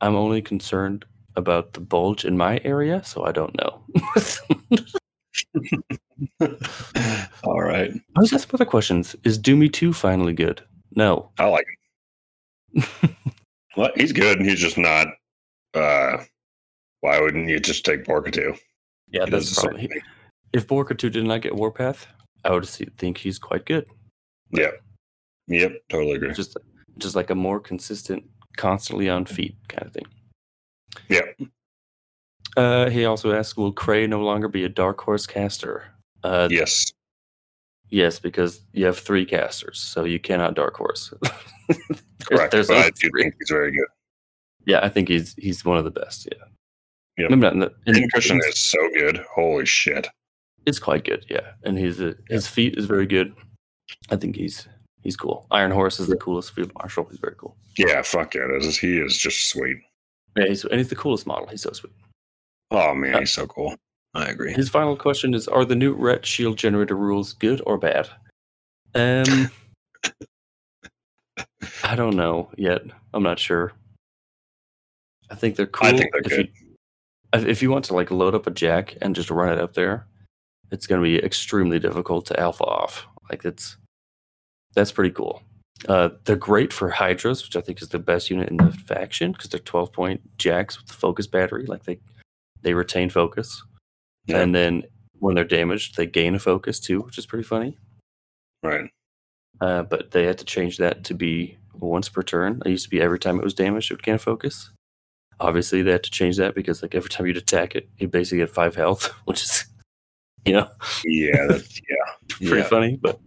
I'm only concerned about the bulge in my area, so I don't know. All right. I was asking other questions. Is Doomy 2 finally good? No. I like him. well, he's good, and he's just not. Uh, why wouldn't you just take Borka too? Yeah, He that's does the the same He- if Borka 2 did not get Warpath, I would see, think he's quite good. Yeah. Yep. Totally agree. Just just like a more consistent, constantly on feet kind of thing. Yep. Uh, he also asks, will Kraye no longer be a dark horse caster? Uh, Yes. Yes, because you have three casters, so you cannot dark horse. Correct. there's but I do three. think he's very good. Yeah, I think he's he's one of the best. Yeah. Yep. Maybe not in the, in- And Christian is so good. Holy shit. It's quite good. Yeah, and his uh, his feet is very good. I think he's he's cool. Iron Horse is the coolest field marshal. He's very cool. Yeah. Fuck yeah. Is. He is just sweet. Yeah, he's, and he's the coolest model. He's so sweet. Oh man, Uh, he's so cool. I agree. His final question is: Are the new ret shield generator rules good or bad? Um, I don't know yet. I'm not sure. I think they're cool. I think they're if good. You, if- if you want to like load up a jack and just run it up there, it's going to be extremely difficult to alpha off. Like it's that's pretty cool. Uh, they're great for hydras, which I think is the best unit in the faction because they're 12 point jacks with the focus battery. Like they they retain focus, Yeah. and then when they're damaged, they gain a focus too, which is pretty funny. Right. Uh, but they had to change that to be once per turn. It used to be every time it was damaged, it would gain a focus. Obviously, they had to change that because like every time you'd attack it, you basically get five health, which is you know Yeah. That's, yeah. pretty yeah. funny. But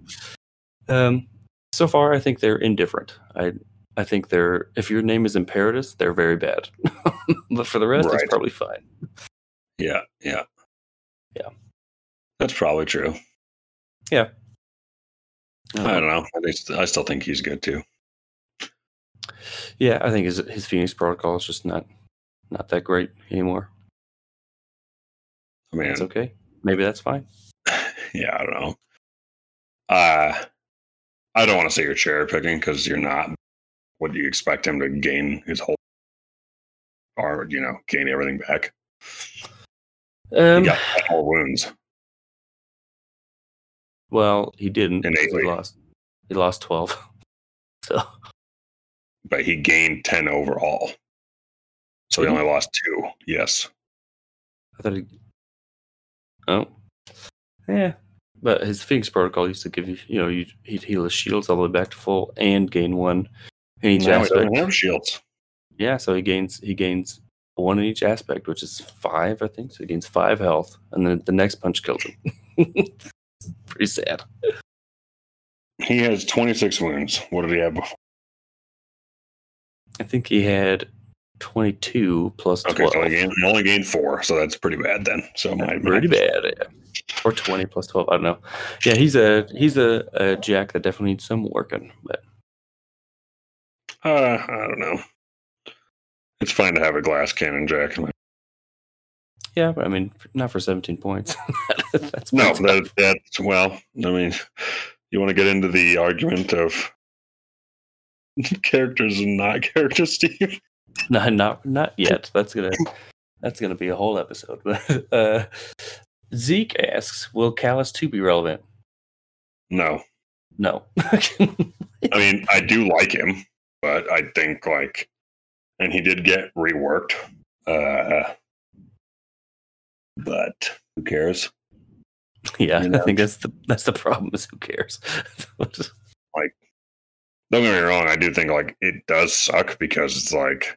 um, so far, I think they're indifferent. I I think they're if your name is Imperatus, they're very bad. but for the rest, Right. it's probably fine. Yeah. Yeah. Yeah. That's probably true. Uh, I don't know. I, think, I still think he's good too. yeah, I think his his Phoenix protocol is just not not that great anymore. I mean, It's okay. Maybe that's fine. yeah, I don't know. Uh, I don't want to say you're cherry picking because you're not. What do you expect him to gain his whole, or you know, gain everything back? Um, he got more wounds. Well, he didn't. Innately. He lost. He lost twelve. So but he gained 10 overall. So he only lost two. Yes. I thought he. Oh, yeah. But his Phoenix protocol used to give you, you know, you, he'd heal his shields all the way back to full and gain one in each Now he doesn't have shields. Yeah, so he gains he gains one in each aspect, which is five, I think. So he gains five health, and then the next punch kills him. Pretty sad. He has 26 wounds. What did he have before? I think he had twenty two plus Okay, twelve. so he, gained, he only gained four. So that's pretty bad then. So my, pretty bad, yeah. Or twenty plus twelve. I don't know. Yeah, he's a he's a, a jack that definitely needs some working. But Uh, I don't know. It's fine to have a glass cannon jack. yeah, but I mean, not for seventeen points. That's No, that, that's well. I mean, you want to get into the argument of characters and not characters, Steve? No, not not yet. That's gonna that's gonna be a whole episode. But uh, Zeke asks, "Will Kallus two be relevant?" No, No. I mean I do like him, but I think like, and he did get reworked. Uh, but who cares? yeah, You I think that's the that's the problem. Is who cares? Like, don't get me wrong. I do think like it does suck because it's like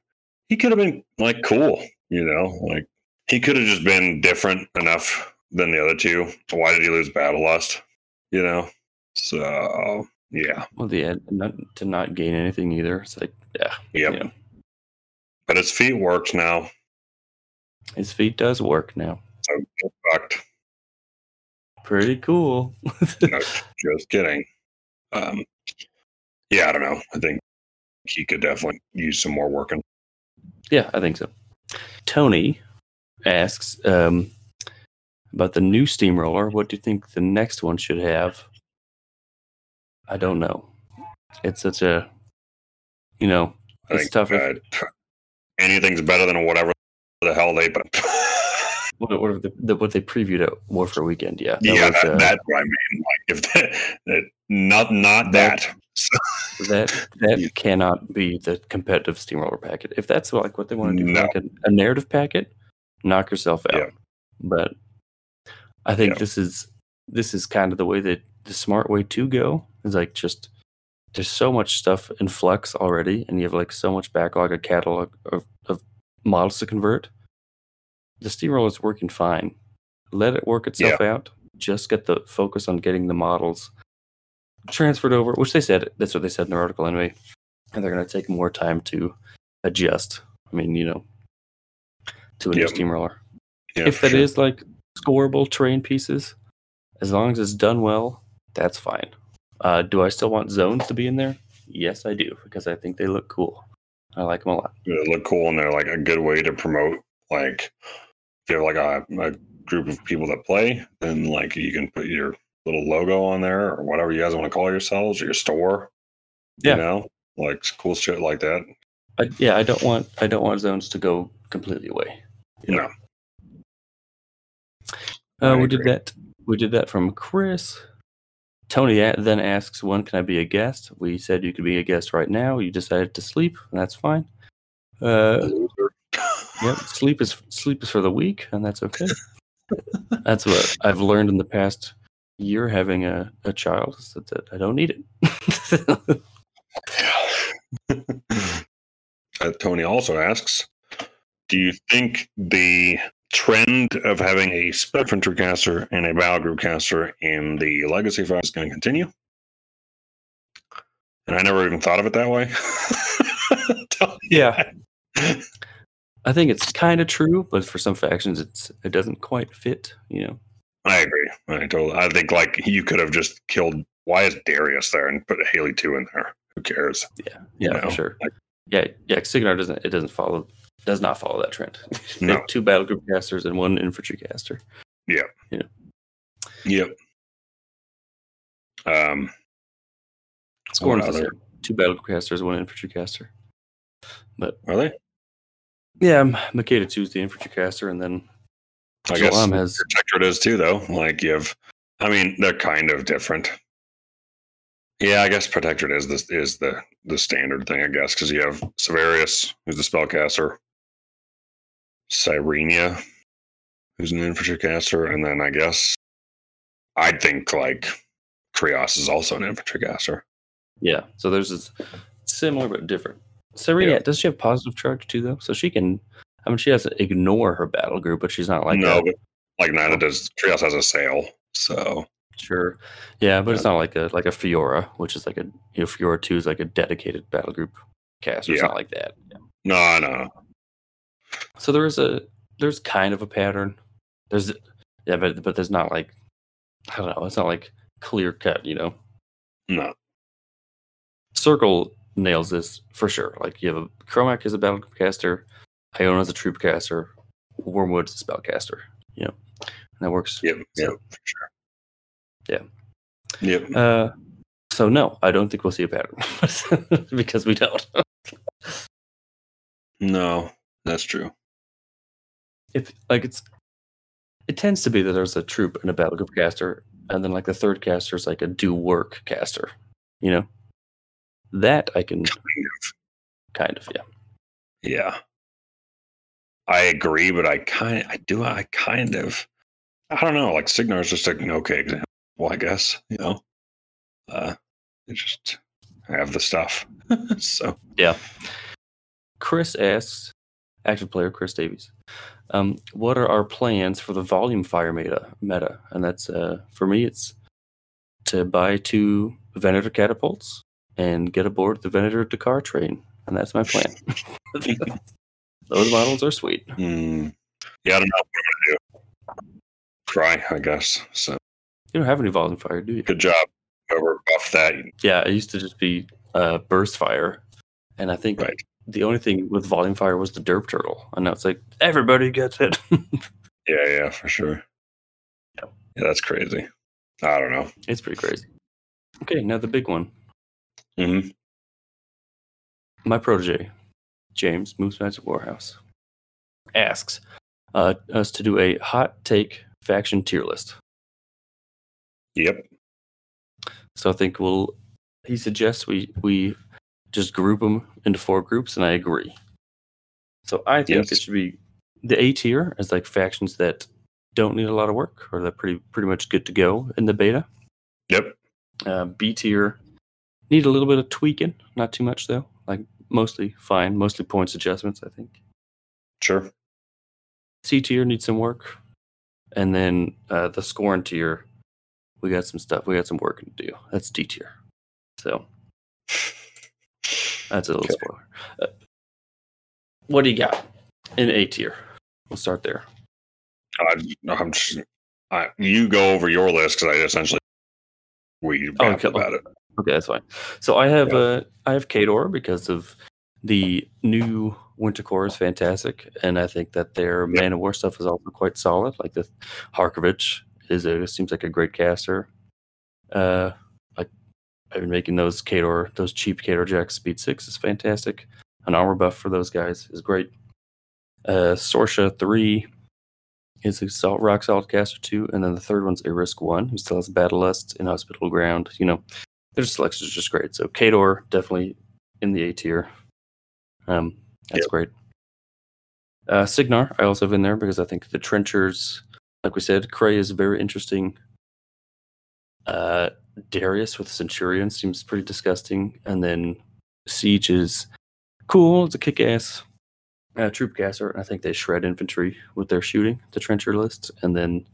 he could have been like cool, you know, like he could have just been different enough than the other two. Why did he lose Battle Lust? You know, so yeah, Well, the end not to not gain anything either. It's like, yeah, yep. Yeah. But his feet works now, his feet does work now. so fucked. Pretty cool. No, just kidding. Um, yeah, I don't know. I think he could definitely use some more working. yeah, I think so. Tony asks um, about the new steamroller. What do you think the next one should have? I don't know. It's such a, you know, I It's tough if- uh, anything's better than whatever the hell they put. what, what, the, the, what they previewed at Warfare Weekend. Yeah, that yeah, was, that, uh, that's what I mean. Like if that, that not not That- that. that that cannot be the competitive steamroller packet. If that's like what they want to do, No. like a, a narrative packet, knock yourself out. Yeah. But I think Yeah. this is this is kind of the way that the smart way to go is like just there's so much stuff in flux already, and you have like so much backlog of catalog of, of models to convert. The steamroller is working fine. Let it work itself out. Just get the focus on getting the models transferred over, which they said that's what they said in their article anyway. And they're going to take more time to adjust. I mean, you know, to a new steamroller. Yeah, if that is sure. like scoreable terrain pieces, as long as it's done well, that's fine. Uh, do I still want zones to be in there? Yes, I do because I think they look cool. I like them a lot. they look cool and they're like a good way to promote. Like if you have like a, a group of people that play, then like you can put your little logo on there or whatever you guys want to call yourselves or your store. Yeah. You know, like cool shit like that. I, yeah, I don't want I don't want zones to go completely away. Yeah. No. Uh, we did that. We did that from Chris. Tony then asks, "When can I be a guest?" We said you could be a guest right now. You decided to sleep, and that's fine. Uh, yep, sleep is sleep is for the weak, and that's okay. that's what I've learned in the past year having a, a child. Is that, that I don't need it. uh, Tony also asks, do you think the trend of having a Spectrum caster and a Battle Group caster in the Legacy file is going to continue? And I never even thought of it that way. yeah, I think it's kind of true, but for some factions, it's it doesn't quite fit. You know. I agree. I totally. I think like you could have just killed. Why is Darius there and put Haley two in there? Who cares? Yeah, yeah, You for know, sure. yeah, yeah. Cygnar doesn't it doesn't follow does not follow that trend. No. two battle group casters and one infantry caster. Yeah. Yeah. Yep. Um. What the other- Two battle group casters, one infantry caster. But Are they? yeah, M- Makeda two's the infantry caster, and then I guess Jalam has Protectorate is too, though. Like you have, I mean, they're kind of different. Yeah, I guess Protectorate is the is the the standard thing, I guess, because you have Severius, who's the spellcaster, Cyrenia, who's an infantry caster, and then I guess I'd think like Kreoss is also an infantry caster. yeah. So there's this similar but different. Serena, Yeah. does she have positive charge too though? So she can. I mean, she has to ignore her battle group, but she's not like no, that. but like neither does Kreoss has a sail, so Sure. Yeah, but it's not like a like a Feora, which is like a you know, Feora two is like a dedicated battle group caster. It's Yeah. not like that. Yeah. no, no, So there is a there's kind of a pattern. There's yeah, but but there's not like I don't know. It's not like clear cut. You know, no. Circle nails this for sure. Like you have a Kromac as a battle group caster, Iona as a troop caster, Wurmwood's a spellcaster. You know, and that works. Yep, So- yep, for sure. Yeah. Yep. Uh, so no, I don't think we'll see a pattern because we don't. No, that's true. If like it's it tends to be that there's a troop and a battle group caster and then like the third caster is like a do work caster you know that i can Kind of. kind of yeah Yeah. I agree, but I kind I do I kind of I don't know, like Cygnar is just like an okay example, I guess, you know. Uh it just have the stuff. so yeah. chris asks active player Chris Davies. Um, what are our plans for the volume fire meta? Meta, and that's uh, for me. It's to buy two Venator catapults and get aboard the Venator Dakar train, and that's my plan. Those models are sweet. Hmm. Yeah, I don't know what I'm gonna do. Try, I guess. So You don't have any volume fire, do you? good job. Whoever buffed that. Yeah, it used to just be uh, burst fire, and I think Right. The only thing with volume fire was the derp turtle, and now it's like everybody gets it. Yeah, yeah, for sure. Yep. Yeah, that's crazy. I don't know. it's pretty crazy. Okay, now the big one. hmm My protege, James moves Moose Magic Warhouse, asks uh, us to do a hot take faction tier list. Yep. So I think we'll. He suggests we we just group them into four groups, and I agree. So I think it should be the A tier as like factions that don't need a lot of work or they're pretty pretty much good to go in the beta. Yep. Uh, B tier need a little bit of tweaking, not too much though. Like mostly fine, mostly points adjustments. I think. Sure. C tier needs some work, and then uh, the scorn tier, we got some stuff. We got some work to do. That's D tier. So that's a little Okay. spoiler. Uh, what do you got in A tier? We'll start there. I, I'm just, I, you go over your list because I essentially we Oh, okay. about it. Okay, that's fine. So I have Yeah. uh, I have Khador because of the new Winter Korps is fantastic, and I think that their Yeah. Man of War stuff is also quite solid. Like the Harkevich is a seems like a great caster. Uh, I've been making those Khador, those cheap Khador jacks speed six is fantastic. An armor buff for those guys is great. Uh, Sorsha three is a salt rock solid caster two, and then the third one's a risk one who still has battle lust in hospital ground. You know, their selection is just great. So Khador definitely in the A tier. Um, that's Yep. great. Uh, Cygnar I also have in there because I think the trenchers, like we said, Kraye is very interesting. Uh, Darius with Centurion seems pretty disgusting, and then Siege is cool. It's a kick-ass uh, troop caster, and I think they shred infantry with their shooting. The trencher list, and then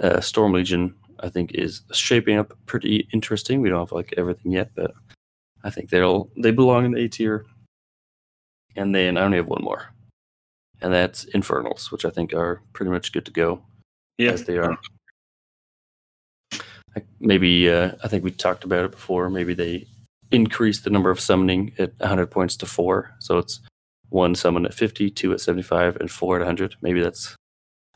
uh, Storm Legion I think is shaping up pretty interesting. We don't have like everything yet, but I think they'll they belong in the A tier. And then I only have one more, and that's Infernals, which I think are pretty much good to go Yeah. as they are. Maybe uh, I think we talked about it before. Maybe they increase the number of summoning at 100 points to four, so it's one summon at 50, two at 75, and four at 100. Maybe that's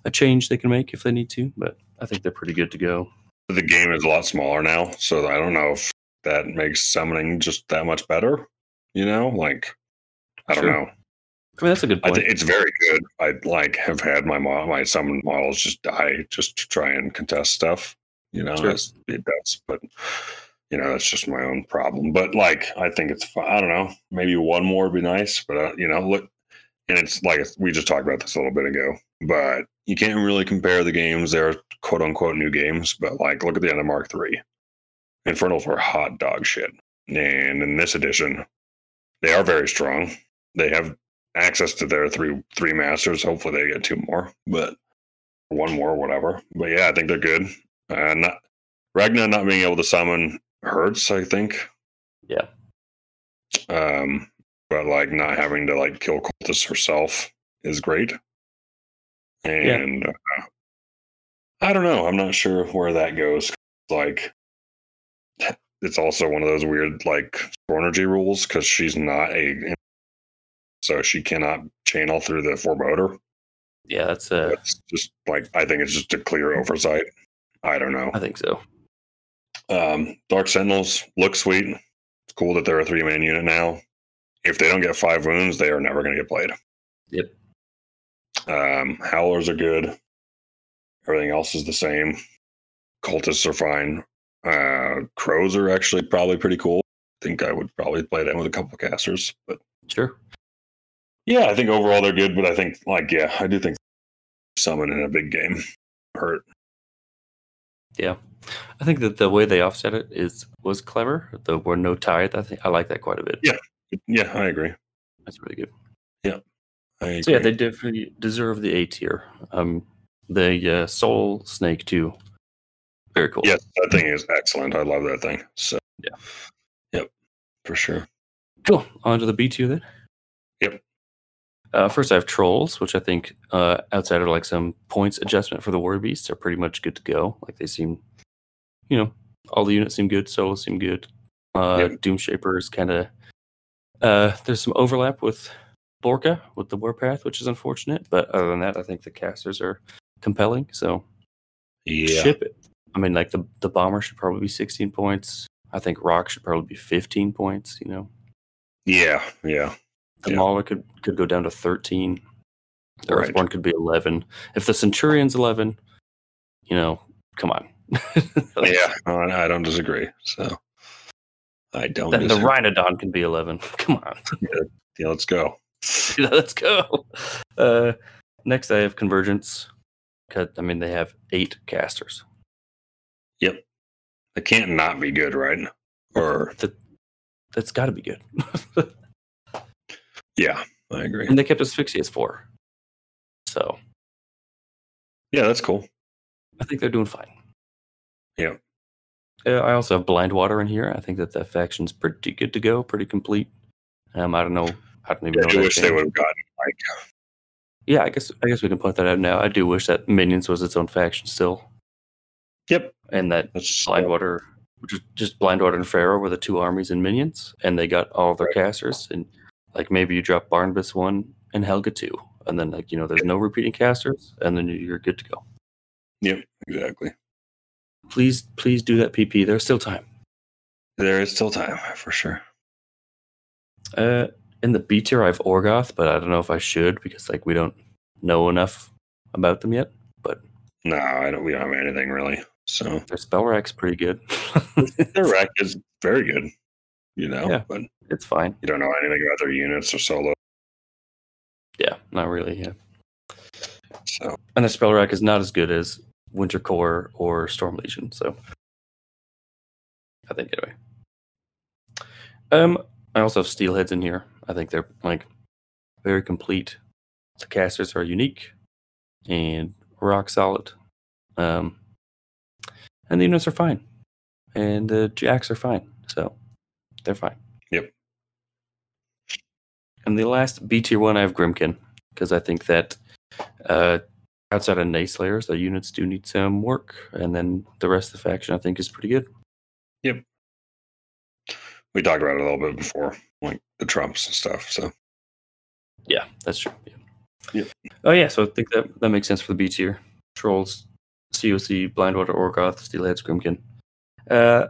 a change they can make if they need to, but I think they're pretty good to go. The game is a lot smaller now, so I don't know if that makes summoning just that much better. You know, like I don't know. I mean, that's a good point. think it's very good. I like have had my mo- my summon models just die just to try and contest stuff. You know, Sure. it does, but you know that's just my own problem. But like, I think it's I don't know. Maybe one more would be nice, but uh, you know, look, and it's like we just talked about this a little bit ago. But you can't really compare the games. They're quote unquote new games, but like, look at the end of Mark Three. Infernals were hot dog shit, and in this edition, they are very strong. They have access to their three three masters. Hopefully, they get two more, but one more, whatever. But yeah, I think they're good. Uh, not Ragna not being able to summon hurts. I think. Yeah. Um, but like not having to like kill cultists herself is great. And uh, I don't know. I'm not sure where that goes. Like, it's also one of those weird like energy rules because she's not a so she cannot channel through the Foreboder. yeah, that's uh, It's just like I think it's just a clear oversight. I don't know. I think so. Um, Dark Sentinels look sweet. It's cool that they're a three man unit now. If they don't get five wounds, they are never going to get played. Yep. Um, Howlers are good. Everything else is the same. Cultists are fine. Uh, crows are actually probably pretty cool. I think I would probably play them with a couple of casters, but Sure. yeah, I think overall they're good. But I think, like, yeah, I do think summon in a big game hurt. Yeah, I think that the way they offset it is was clever. The were no tithe. I think I like that quite a bit. Yeah. Yeah, I agree. That's really good. Yeah. I So yeah, they definitely deserve the A tier. Um, the uh, Soul Snake too, very cool. yes, that thing is excellent. I love that thing. So Yeah. yep, for sure. Cool. On to the B tier then. Yep. Uh, first, I have Trolls, which I think, uh, outside of like some points adjustment for the War Beasts, are pretty much good to go. Like they seem, you know, all the units seem good. Solos seem good. Uh, Yep. Doom Shaper is kind of. Uh, there's some overlap with Borka with the Warpath, which is unfortunate. But other than that, I think the casters are compelling. So Yeah, ship it. I mean, like the the bomber should probably be 16 points. I think Rock should probably be 15 points. You know, yeah, yeah. The Yeah. Could could go down to 13. The Right. Earthborn could be 11. If the Centurion's 11, you know, come on. Yeah, I I don't disagree. So I don't. Then the. Rhinodon can be 11. Come on. Yeah, let's go. Let's go. Uh, next, I have Convergence. I mean, they have eight casters. Yep, it can't not be good, right? Or That, that's got to be good. Yeah, I agree. and they kept Asphyxia as four. So Yeah, that's cool. I think they're doing fine. Yeah. Uh, I also have Blind Water in here. I think that that faction's pretty good to go, pretty complete. Um, I don't know. I don't even Yeah, know. I wish they would have gotten like Yeah, I guess I guess we can point that out now. I do wish that Minions was its own faction still, Yep, and that that's Blindwater, just just Blindwater and Farrow were the two armies and Minions, and they got all of their Right. casters. And like maybe you drop Barnabas one and Helga two, and then like you know there's no repeating casters, and then you're good to go. Yep, exactly. Please, please do that PP. There's still time. There is still time for sure. Uh, in the B tier, I have Orgoth, but I don't know if I should because like we don't know enough about them yet. But No, I don't. We don't have anything really. So their spell rack's pretty good. their rack is very good. You know, Yeah. but it's fine. you don't know anything about their units or solo. Yeah, not really. Yeah, So and the spell rack is not as good as Winter Korps or Storm Legion. So I think anyway. Um, I also have Steelheads in here. I think they're like very complete. The casters are unique and rock solid. Um, and the units are fine, and the jacks are fine. So they're fine. Yep. And the last B tier one, I have Grymkin because I think that uh, outside of Nayslayers, the units do need some work, and then the rest of the faction I think is pretty good. Yep. We talked about it a little bit before, like the Trumps and stuff. So Yeah, that's true. Yeah. Yep. Oh yeah, so I think that that makes sense for the B tier. Trolls, COC, Blindwater, Orgoth, Steelheads, Grymkin. Uh,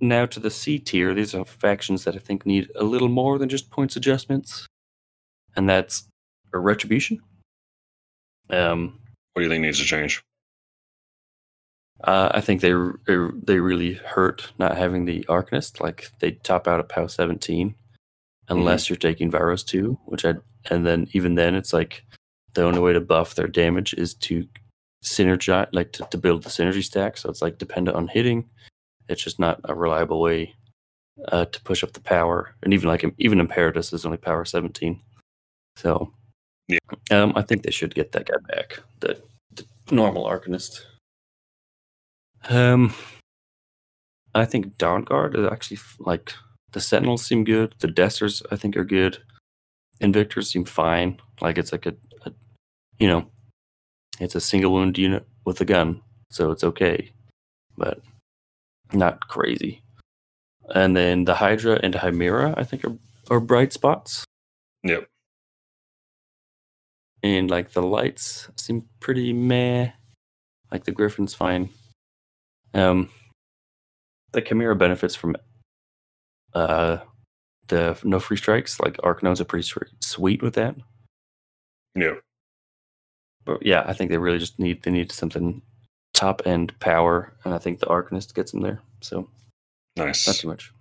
now to the C tier. These are factions that I think need a little more than just points adjustments, and that's a Retribution. Um, what do you think needs to change? Uh, I think they they really hurt not having the Arcanist. Like they top out at POW 17, unless you're taking Vyros 2, which I and then even then it's like the only way to buff their damage is to synergize, like to, to build the synergy stack. So it's like dependent on hitting. It's just not a reliable way uh, to push up the power. And even like even Imperatus is only power 17. So Yeah. um, I think they should get that guy back. The, the normal Arcanist. Um, I think Dawn Guard is actually like the Sentinels seem good. The Destors I think are good. Invictors seem fine. Like it's like a, a, you know, it's a single wound unit with a gun, so it's okay, but not crazy. And then the Hydra and Chimera I think are are bright spots. Yep. And like the lights seem pretty meh. Like the Griffin's fine. Um, the Chimera benefits from uh the no free strikes. Like Arcanones are pretty sweet with that. Yeah. But yeah, I think they really just need they need something top end power, and I think the Arcanist gets them there. So Nice. not too much.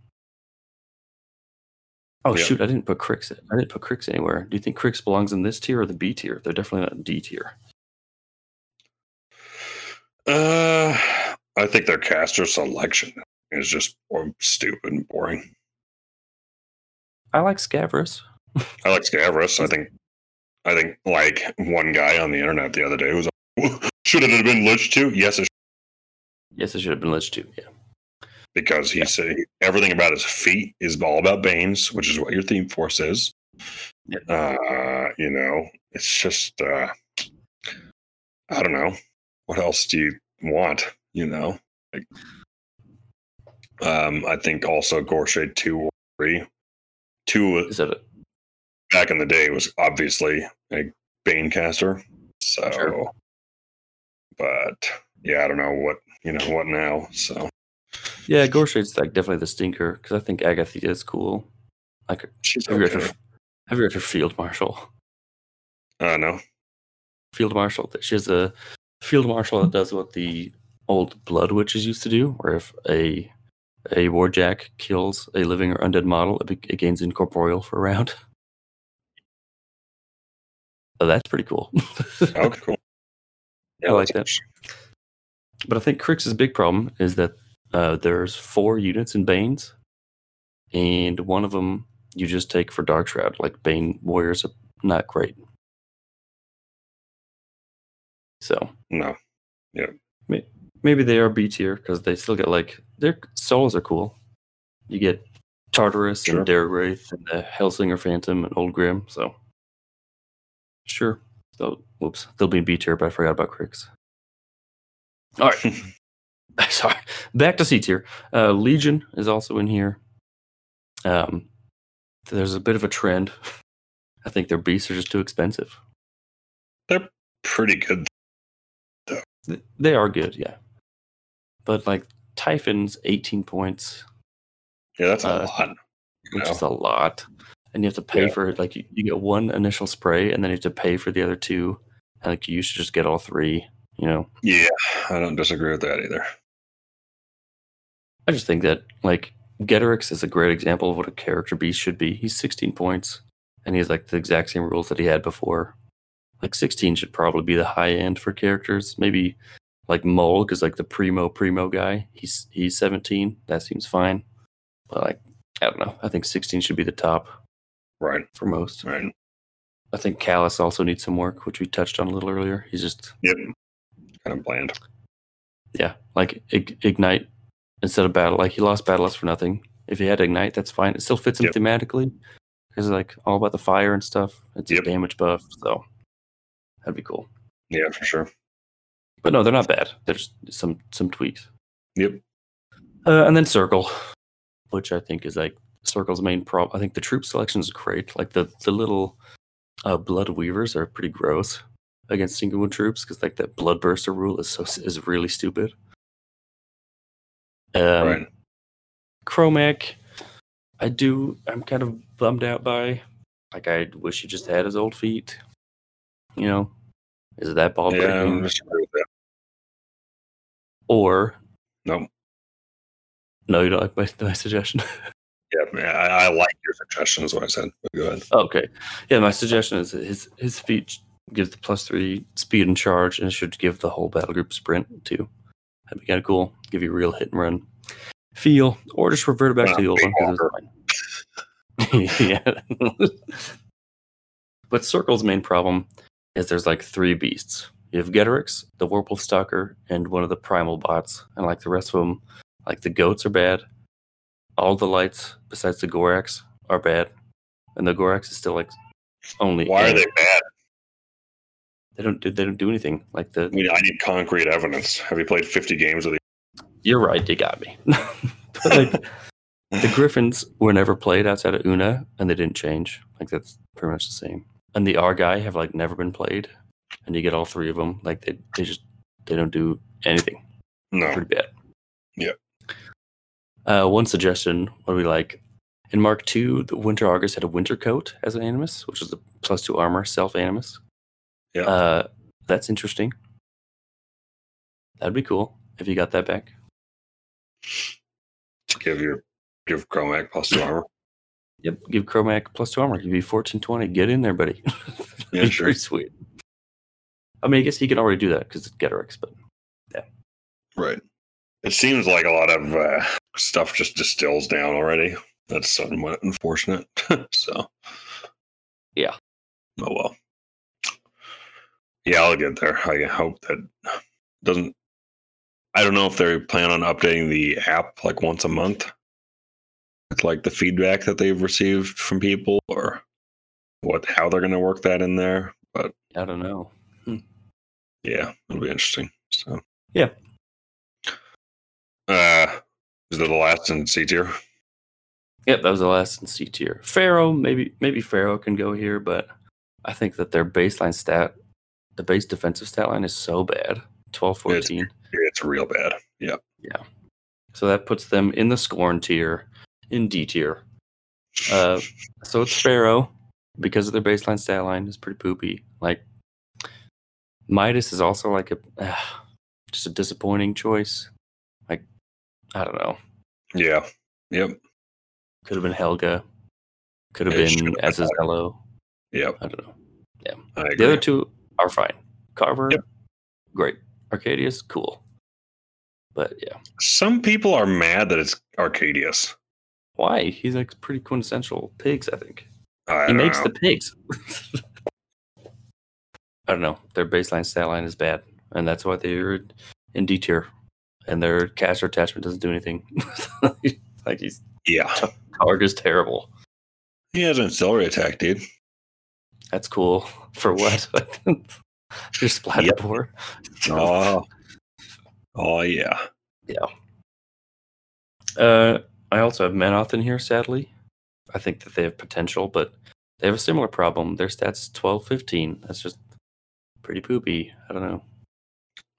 Oh Yeah. shoot! I didn't put Cryx. I didn't put Cryx anywhere. Do you think Cryx belongs in this tier or the B tier? They're definitely not in D tier. Uh, I think their caster selection is just stupid and boring. I like Scaverous. I like Scaverous. I think I think like one guy on the internet the other day was should it have been Lich too? Yes, it should. Yes, it should have been Lich too. Yeah. because he said everything about his feat is all about Banes, which is what your theme force is. Yep. Uh, you know, it's just uh I don't know. What else do you want? You know? Like um I think also Gorshade two or three. Two Is that a, back in the day was obviously a Bane caster. So Sure. But yeah, I don't know what you know what now. So yeah, Gorshade's like definitely the stinker because I think Agathia is cool. Like, she's have you read okay. her? Have you read her Field Marshal? Uh no. Field Marshal. She has a Field Marshal that does what the old Blood Witches used to do, where if a a warjack kills a living or undead model, it, be- it gains incorporeal for a round. So that's pretty cool. Okay, cool. I like that. But I think Cryx's big problem is that uh, there's four units in Banes, and one of them you just take for Dark Shroud. Like Bane warriors are not great. So No. Yeah. Maybe they are B tier because they still get like their souls are cool. You get Tartarus Sure. and Darewraith and the Hellsinger Phantom and Old Grim. So sure. So whoops, they'll be in B tier, but I forgot about Cryx. All right. Sorry. Back to C tier. Uh, Legion is also in here. Um, there's a bit of a trend. I think their beasts are just too expensive. They're pretty good. Th- They are good, yeah. But like Typhon's 18 points, Yeah, that's a Uh, lot. which Yeah. is a lot. And you have to pay Yeah. for it. Like you, you get one initial spray and then you have to pay for the other two. Like you should just get all three, you know. Yeah, I don't disagree with that either. I just think that like Ghetorix is a great example of what a character beast should be. He's 16 points and he's like the exact same rules that he had before. Like 16 should probably be the high end for characters. Maybe like Mole, because like the primo primo guy. He's he's 17. That seems fine. But like I don't know. I think 16 should be the top Right, for most. right. I think Kallus also needs some work, which we touched on a little earlier. He's just Yep. Kind of bland. yeah, like ignite instead of battle. Like he lost battle for nothing. If he had ignite, that's fine. It still fits him Yep. thematically because like all about the fire and stuff. It's Yep. a damage buff, so that'd be cool. Yeah, for sure. But no, they're not bad. There's some some tweaks. Yep. Uh, and then circle, which I think is like circle's main problem. I think the troop selection is great. Like the the little uh, blood weavers are pretty gross against single wound troops because like that blood burster rule is so is really stupid. Um, right. Kromac, I do. I'm kind of bummed out by. Like, I wish he just had his old feat. You know, is it that ball Yeah, breaking? don't disagree with that. Or No. no, you don't like my, my suggestion. Yeah, I, I like your suggestion, is what I said. Go ahead. okay, yeah, my suggestion is that his his feat gives the plus three speed and charge, and it should give the whole battle group sprint too. That'd be kind of cool. Give you a real hit and run feel, or just revert it back Uh, to the old one because it's fine. yeah. but Circle's main problem is there's like three beasts. You have Ghetorix, the Warpwolf Stalker, and one of the Primal bots. And like the rest of them, like the goats are bad. All the lights besides the Gorax are bad. And the Gorax is still like only Why are they bad? They don't do they don't do anything. Like the I mean, I need concrete evidence. Have you played 50 games of the You're right, you got me. but like the Griffins were never played outside of Una and they didn't change. Like that's pretty much the same. And the R guy have like never been played. And you get all three of them. Like they, they just they don't do anything. No. Pretty bad. Yep. Uh, one suggestion would be like in Mark II, the Winter Argus had a winter coat as an animus, which is the plus two armor self animus. Yeah. Uh, that's interesting. That'd be cool if you got that back. Give your give Kromac plus two armor. Yep, give Kromac plus two armor. Give You'd be fourteen twenty. Get in there, buddy. Yeah, sure. pretty sweet. I mean, I guess he can already do that because it's Ghetorix, but yeah. Right. It seems like a lot of uh, stuff just distills down already. That's somewhat unfortunate. so. Yeah. Oh well. Yeah, I'll get there. I hope that doesn't. I don't know if they plan on updating the app like once a month, with like the feedback that they've received from people, or what how they're going to work that in there. But I don't know. yeah, it'll be interesting. So Yeah. Uh, is that the last in C tier? Yep, that was the last in C tier. Farrow, maybe maybe Farrow can go here, but I think that their baseline stat, the base defensive stat line is so bad. 12 14. It's real bad. Yeah. Yeah. So that puts them in the scorn tier, in D tier. Uh, so it's Pharaoh because of their baseline stat line is pretty poopy. Like Midas is also like a uh, just a disappointing choice. I don't know. Yeah. Yep. Could have been Helga. Could have It been Azazello. Yep. I don't know. Yeah. The other two are fine. Carver, Yep. great. Arcadius, cool. But yeah, Some people are mad that it's Arcadius. why? He's like pretty quintessential pigs. I think I he makes know. the pigs. I don't know. Their baseline stat line is bad, and that's why they're in D tier. And their caster attachment doesn't do anything. like he's yeah. Targ is terrible. He has an auxiliary attack, dude. That's cool. For what? Your splatter Yep. pour. Oh. Oh yeah. Yeah. Uh, I also have Menoth in here, sadly. I think that they have potential, but they have a similar problem. Their stats 12 15. That's just pretty poopy. I don't know.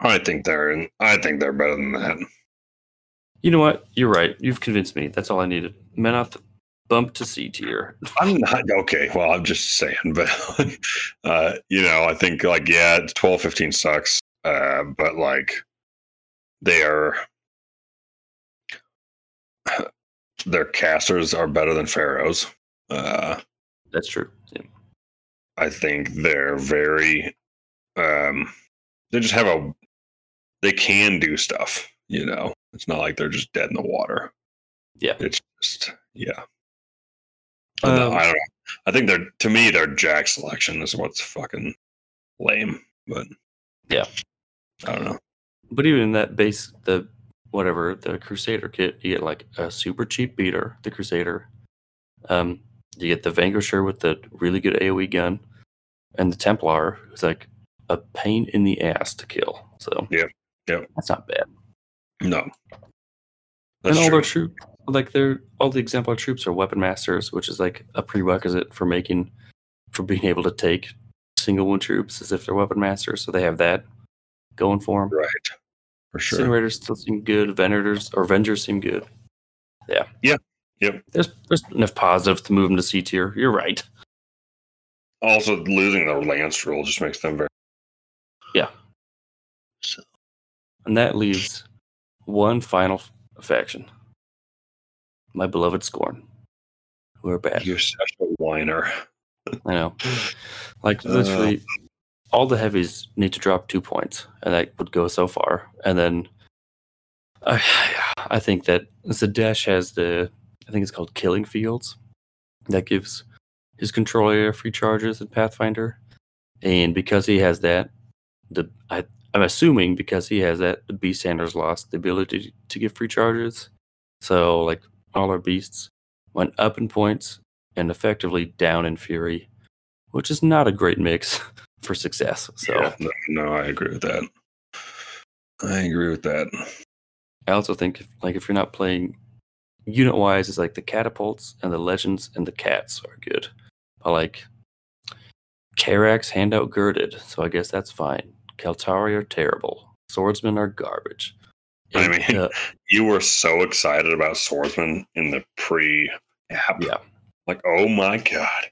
I think they're I think they're better than that. You know what? You're right. You've convinced me. That's all I needed. Menoth bump to C tier. I'm not okay. Well, I'm just saying, but uh, you know, I think like yeah, it's 12, 15 sucks. Uh, but like they are their casters are better than Farrows. Uh, That's true. Yeah. I think they're very um they just have a they can do stuff, you know. It's not like they're just dead in the water. Yeah. It's just yeah. I don't know, Um, I don't know. I think they're to me their jack selection is what's fucking lame, but Yeah. I don't know. But even that base, the whatever the Crusader kit, you get like a super cheap beater, the Crusader. Um, you get the Vanquisher with the really good AOE gun, and the Templar, who's like a pain in the ass to kill. So Yep, yep. that's not bad. No. That's and all true. their troop, like their all the exemplar troops are weapon masters, which is like a prerequisite for making for being able to take single one troops as if they're weapon masters. So they have that going for them. right. For sure. Incinerators still seem good. Venators or Vengers seem good. Yeah. Yeah. Yep. There's there's enough positives to move them to C tier. You're right. Also losing the lance rule just makes them very And that leaves one final faction. My beloved Skorne. Who are bad. you're such a whiner. I know. Like Uh. literally all the heavies need to drop two points, and that would go so far. And then I I think that Zadesh has the I think it's called Killing Fields. That gives his controller free charges in Pathfinder. And because he has that, the I I'm assuming because he has that, the Beast Sanders lost the ability to give free charges. So like all our beasts went up in points and effectively down in fury, which is not a great mix for success. So Yeah, no, no, I agree with that. I agree with that. I also think if, like if you're not playing unit wise, it's like the catapults and the legends and the cats are good. But like Karax handout girded, so I guess that's fine. Kaltari are terrible. Swordsmen are garbage. I mean, uh, You were so excited about Swordsman in the pre app. yeah. Like, oh my God.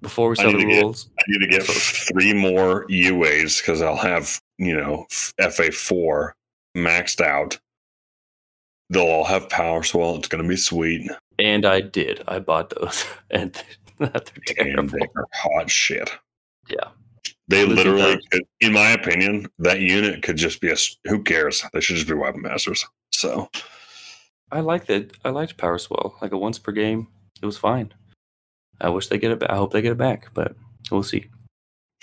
Before we need the to get- rules, I need to get three more UAs because I'll have, you know, FA4 maxed out. They'll all have power swell. It's going to be sweet. and I did. I bought those, and they're terrible. And they are hot shit. Yeah. They literally, could, in my opinion, that unit could just be a Who cares? They should just be weapon masters. So, I like that. I liked Power Swell. Like a once per game, it was fine. I wish they get it back. I hope they get it back, but we'll see.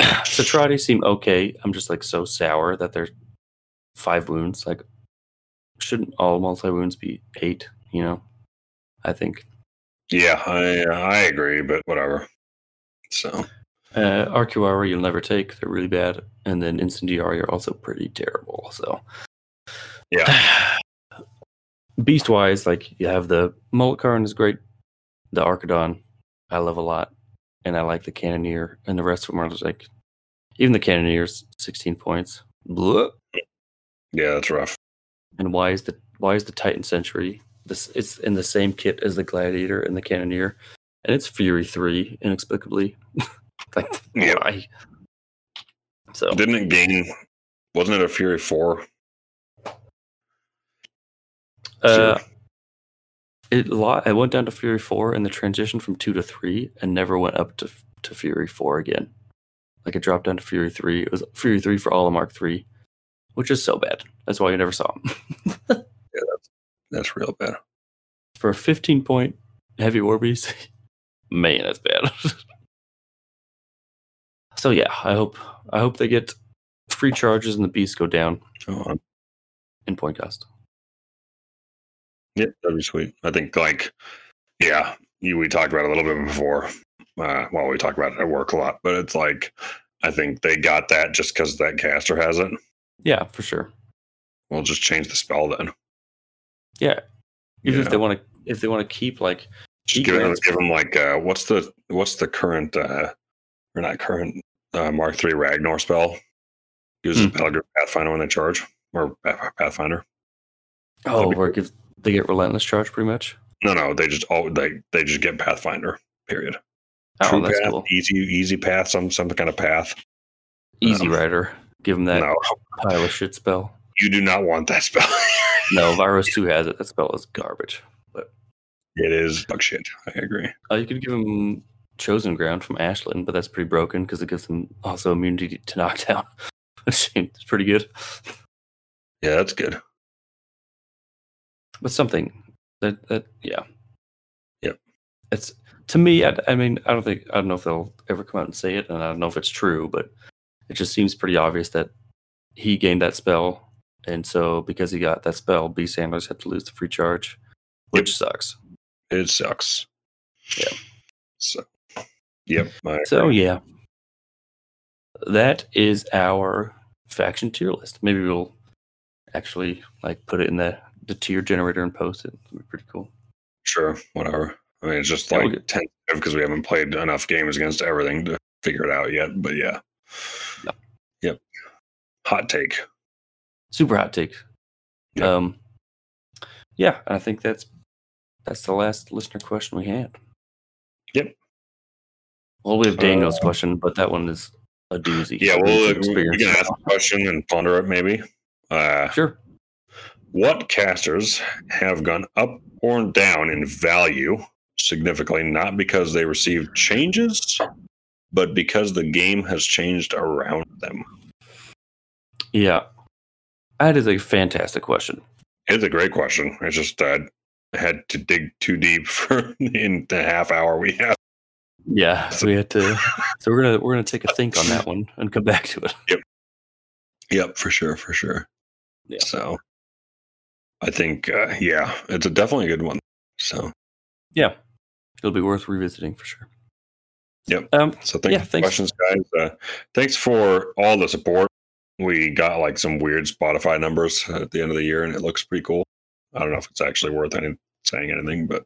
Satrati seem okay. I'm just like so sour that they're five wounds. Like, shouldn't all multi wounds be eight? You know, I think. Yeah, I I agree, but whatever. So Uh, RQR you'll never take. They're really bad. And then Incendiary are also pretty terrible. So yeah, beast wise, like you have the Mullicarn is great. The Archidon, I love a lot. And I like the Cannoneer. And the rest of them are just like even the Cannoneer's 16 points. Blah. yeah, that's rough. And why is the why is the Titan Century this it's in the same kit as the Gladiator and the Cannoneer. And it's Fury 3, inexplicably. like Yeah. why? So Didn't it gain? Wasn't it a Fury four? Uh, it lo- it went down to Fury four and the transition from two to three, and never went up to to Fury four again. Like it dropped down to Fury three. It was Fury three for all of Mark three, which is so bad. That's why you never saw him. That's real bad. for a fifteen point heavy war beast, man, that's bad. So yeah, I hope I hope they get free charges and the beasts go down Oh, in point cost. yeah, that'd be sweet. I think like, yeah, you, we talked about it a little bit before. Uh, well, we talk about it at work a lot, but it's like I think they got that just because that caster has it. Yeah, for sure. We'll just change the spell then. Yeah, even if they want to if they want to keep like Just give, let's give them like uh, what's the what's the current uh, or not current uh, Mark three Ragnar spell? Uses Group Pathfinder when they charge or Pathfinder. Oh, be where they get relentless charge pretty much. No, no, they just oh they they just get Pathfinder. Period. Oh, True that's path, cool. easy easy path, some some kind of path. Easy Um, Rider. Give him that no, pile of shit spell. you do not want that spell. No, Virus 2 has it. That spell is garbage. But it is dog shit. I agree. uh, you could give him Chosen Ground from Ashland, but that's pretty broken because it gives them also immunity to knockdown. it's pretty good. Yeah, that's good. But something that that yeah. Yep. It's to me, I, I mean, I don't think I don't know if they'll ever come out and say it, and I don't know if it's true, but it just seems pretty obvious that he gained that spell, and so because he got that spell, B Sanders had to lose the free charge, which sucks. It sucks. Yeah. So, yep. So yeah, that is our faction tier list. Maybe we'll actually like put it in the the tier generator and post it. That'd be pretty cool. sure, whatever. I mean, it's just Yeah, we'll like get- tentative because we haven't played enough games against everything to figure it out yet. But yeah. Yep. Yep. Hot take. Super hot take. Yeah. Um, yeah, I think that's that's the last listener question we had. Yep. Well, we have Daniel's Uh, question, but that one is a doozy. Yeah, well, uh, we, can ask a question and ponder it maybe. Uh, Sure. what casters have gone up or down in value significantly, not because they received changes, but because the game has changed around them? Yeah, that is a fantastic question. It's a great question. It's just uh, I had to dig too deep for in the half hour we have. Yeah, so we had to. So we're gonna we're gonna take a think on that one and come back to it. Yep, Yep, for sure, for sure. Yeah. So I think, uh, yeah, it's a definitely a good one. So, Yeah, it'll be worth revisiting for sure. Yep. Um. so thank Yeah, you for thanks. questions, guys. Uh, thanks for all the support. We got like some weird Spotify numbers at the end of the year, and it looks pretty cool. I don't know if it's actually worth any, saying anything, but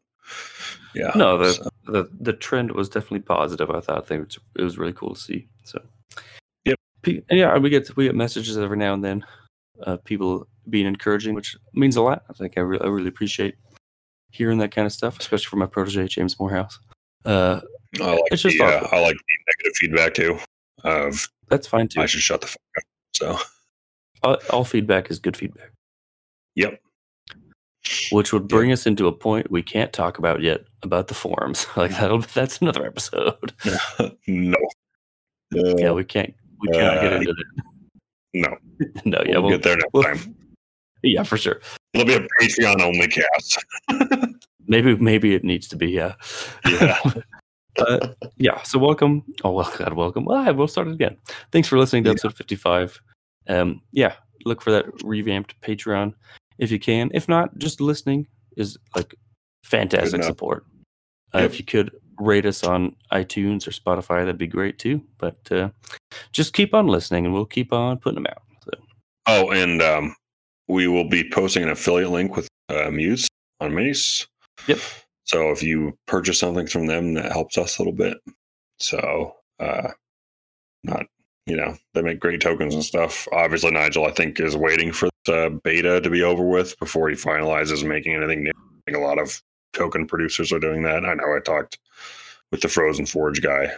yeah. No, the, so- the the trend was definitely positive. I thought I think it was, really cool to see. So, Yep. Yeah, we get we get messages every now and then, uh, people being encouraging, which means a lot. I think I, re- I really appreciate hearing that kind of stuff, especially from my protege James Morehouse. Uh, I like it's just the, uh. I like the negative feedback too. Of that's fine too. I should shut the fuck up. So all, all feedback is good feedback. Yep. Which would bring us into a point we can't talk about yet about the forums. Like that'll that's another episode. no, yeah, we can't we cannot get Uh, into that. no, No, yeah, we'll we'll, get there next we'll- time. yeah, for sure. It'll be a Patreon only cast. Maybe maybe it needs to be, yeah. Yeah. uh, yeah. So welcome. Oh well, God, welcome. Well, we'll start it again. Thanks for listening to Yeah. episode fifty-five. Um, yeah, look for that revamped Patreon if you can. If not, just listening is like fantastic support. Uh, Yep. If you could rate us on iTunes or Spotify, that'd be great too. But uh, just keep on listening, and we'll keep on putting them out. So Oh, and um, we will be posting an affiliate link with uh, Muse on Minis. Yep. So if you purchase something from them, that helps us a little bit. So, uh, not you know, they make great tokens and stuff. Obviously, Nigel, I think, is waiting for the beta to be over with before he finalizes making anything new. I think a lot of token producers are doing that. I know I talked with the Frozen Forge guy,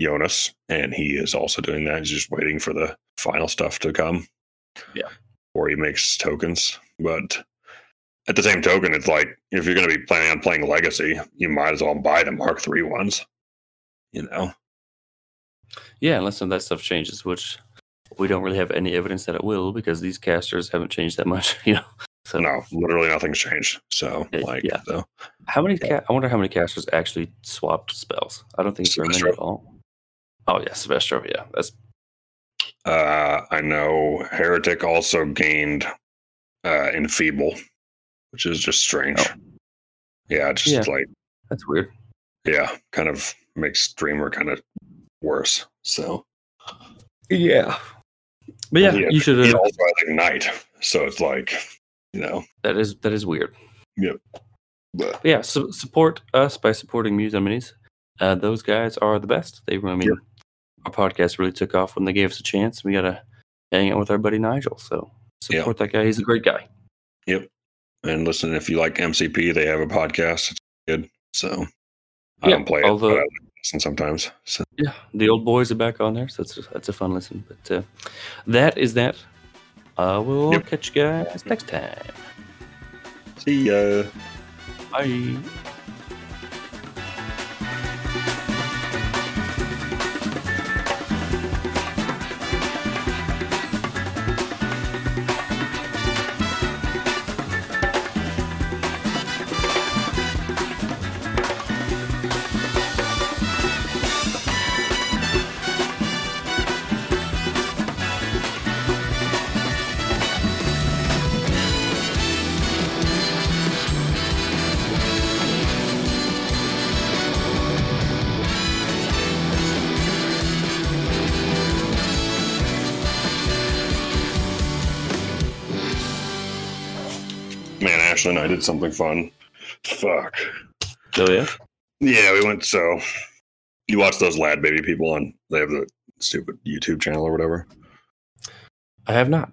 Jonas, and he is also doing that. He's just waiting for the final stuff to come. Yeah. Or he makes tokens. But at the same token, it's like if you're going to be planning on playing Legacy, you might as well buy the Mark III ones. You know? yeah, unless some of that stuff changes, which we don't really have any evidence that it will, because these casters haven't changed that much. You know. So No, literally nothing's changed. So, Uh, like, yeah. so How many? Ca- I wonder how many casters actually swapped spells. I don't think very many at all. Oh yeah, Sylvester. Yeah, that's uh, I know Heretic also gained uh, Enfeeble, which is just strange. Oh. Yeah, just Yeah. like, that's weird. yeah, kind of makes Dreamer kind of worse. So, Yeah, but yeah, He- you should. he also has Ignite. So it's like, you know, that is that is weird. Yep. But yeah, su- support us by supporting Muse on Minis. Uh, those guys are the best. They, I mean, Yep. our podcast really took off when they gave us a chance. We got to hang out with our buddy Nigel. So Yeah. support that guy. He's a great guy. Yep. And listen, if you like MCP, they have a podcast. It's good. So I Yeah, don't play although- it, but I listen sometimes. So Yeah, the old boys are back on there, so that's that's a fun listen. But uh, that is that. Uh, we'll Yep. catch you guys next time. see ya. Bye. And I did something fun. Fuck. So yeah, Yeah, we went. So you watch those LadBaby people on? They have the stupid YouTube channel or whatever. I have not.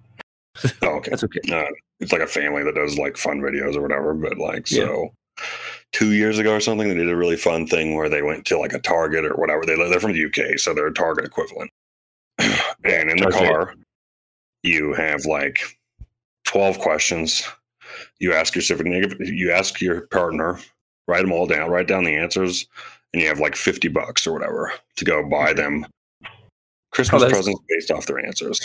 Oh, okay. That's okay. Uh, it's like a family that does like fun videos or whatever. But like, so two years ago or something, they did a really fun thing where they went to like a Target or whatever. They they're from the UK, so they're a Target equivalent. and in the Okay. car, you have like twelve questions. You ask your significant, you ask your partner, write them all down, write down the answers, and you have like fifty bucks or whatever to go buy them Christmas that's presents based off their answers.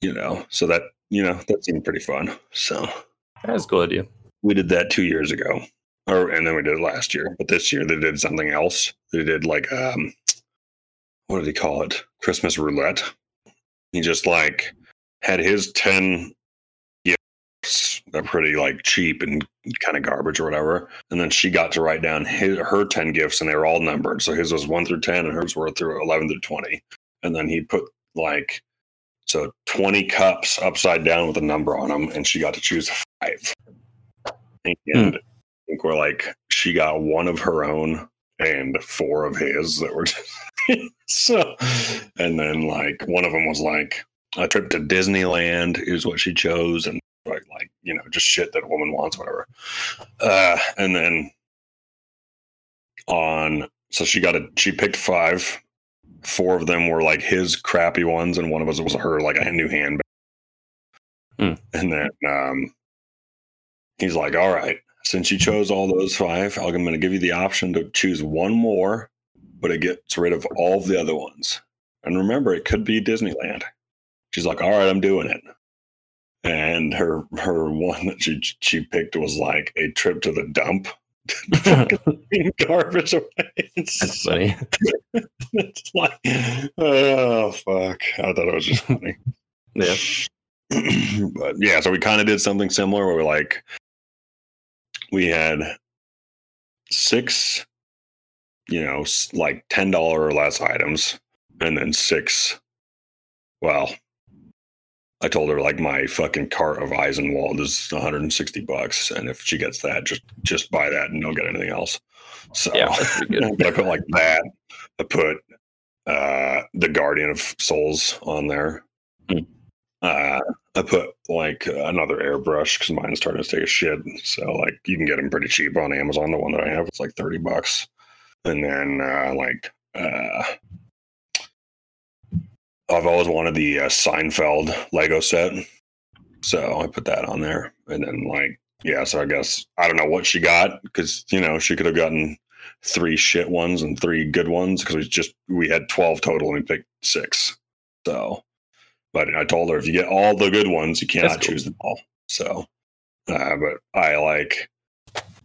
You know, so that you know that seemed pretty fun. So That's a cool idea. we did that two years ago, or and then we did it last year. But this year they did something else. They did like um, what did he call it? Christmas roulette. He just like had his ten gifts. They're pretty like cheap and kind of garbage or whatever. And then she got to write down his, her ten gifts, and they were all numbered. So his was one through ten, and hers were through eleven through twenty. And then he put like so twenty cups upside down with a number on them, and she got to choose five. And hmm. I think we're like she got one of her own and four of his that were so. And then like one of them was like a trip to Disneyland is what she chose, and like like you know just shit that a woman wants, whatever. Uh, and then on so she got a she picked five. Four of them were like his crappy ones, and one of us was her like a new handbag. Hmm. And then um, he's like, "All right, since you chose all those five, I'm going to give you the option to choose one more, but it gets rid of all of the other ones. And remember, it could be Disneyland." She's like, "All right, I'm doing it." And her her one that she she picked was like a trip to the dump fucking garbage away. It's, That's funny. it's like, oh fuck! I thought it was just funny. Yeah. but yeah, so we kind of did something similar where we like we had six, you know, like ten dollar or less items, and then six. Well, I told her like my fucking cart of Eisenwald is 160 bucks, and if she gets that, just just buy that and don't get anything else. So Yeah, that's pretty good. but I put like that. I put uh the Guardian of Souls on there. Hmm. Uh, I put like another airbrush because mine is starting to take a shit. So like you can get them pretty cheap on Amazon. The one that I have, it's like thirty bucks. And then uh, like uh, I've always wanted the uh, Seinfeld Lego set, so I put that on there. And then like yeah, so I guess I don't know what she got because you know she could have gotten three shit ones and three good ones because we just we had twelve total and we picked six. So, but I told her if you get all the good ones, you cannot cool. choose them all. So, uh, but I like,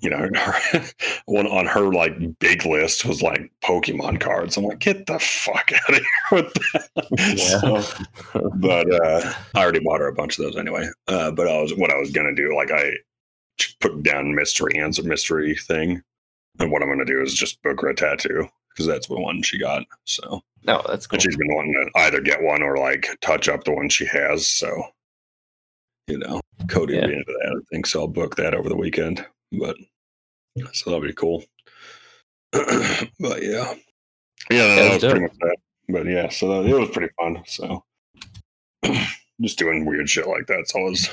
you know, her, one on her like big list was like Pokemon cards. I'm like, get the fuck out of here with that. Yeah. So, but uh, I already bought her a bunch of those anyway. Uh, but I was what I was gonna do, like I put down mystery answer mystery thing, and what I'm gonna do is just book her a tattoo because that's the one she got. So No, that's cool. and she's been wanting to either get one or like touch up the one she has. So you know, Cody Yeah. be into that. I think so. I'll book that over the weekend. But so that'll be cool. but yeah, yeah, that, Yeah, was let's pretty much that. But yeah, so that, it was pretty fun. So just doing weird shit like that's always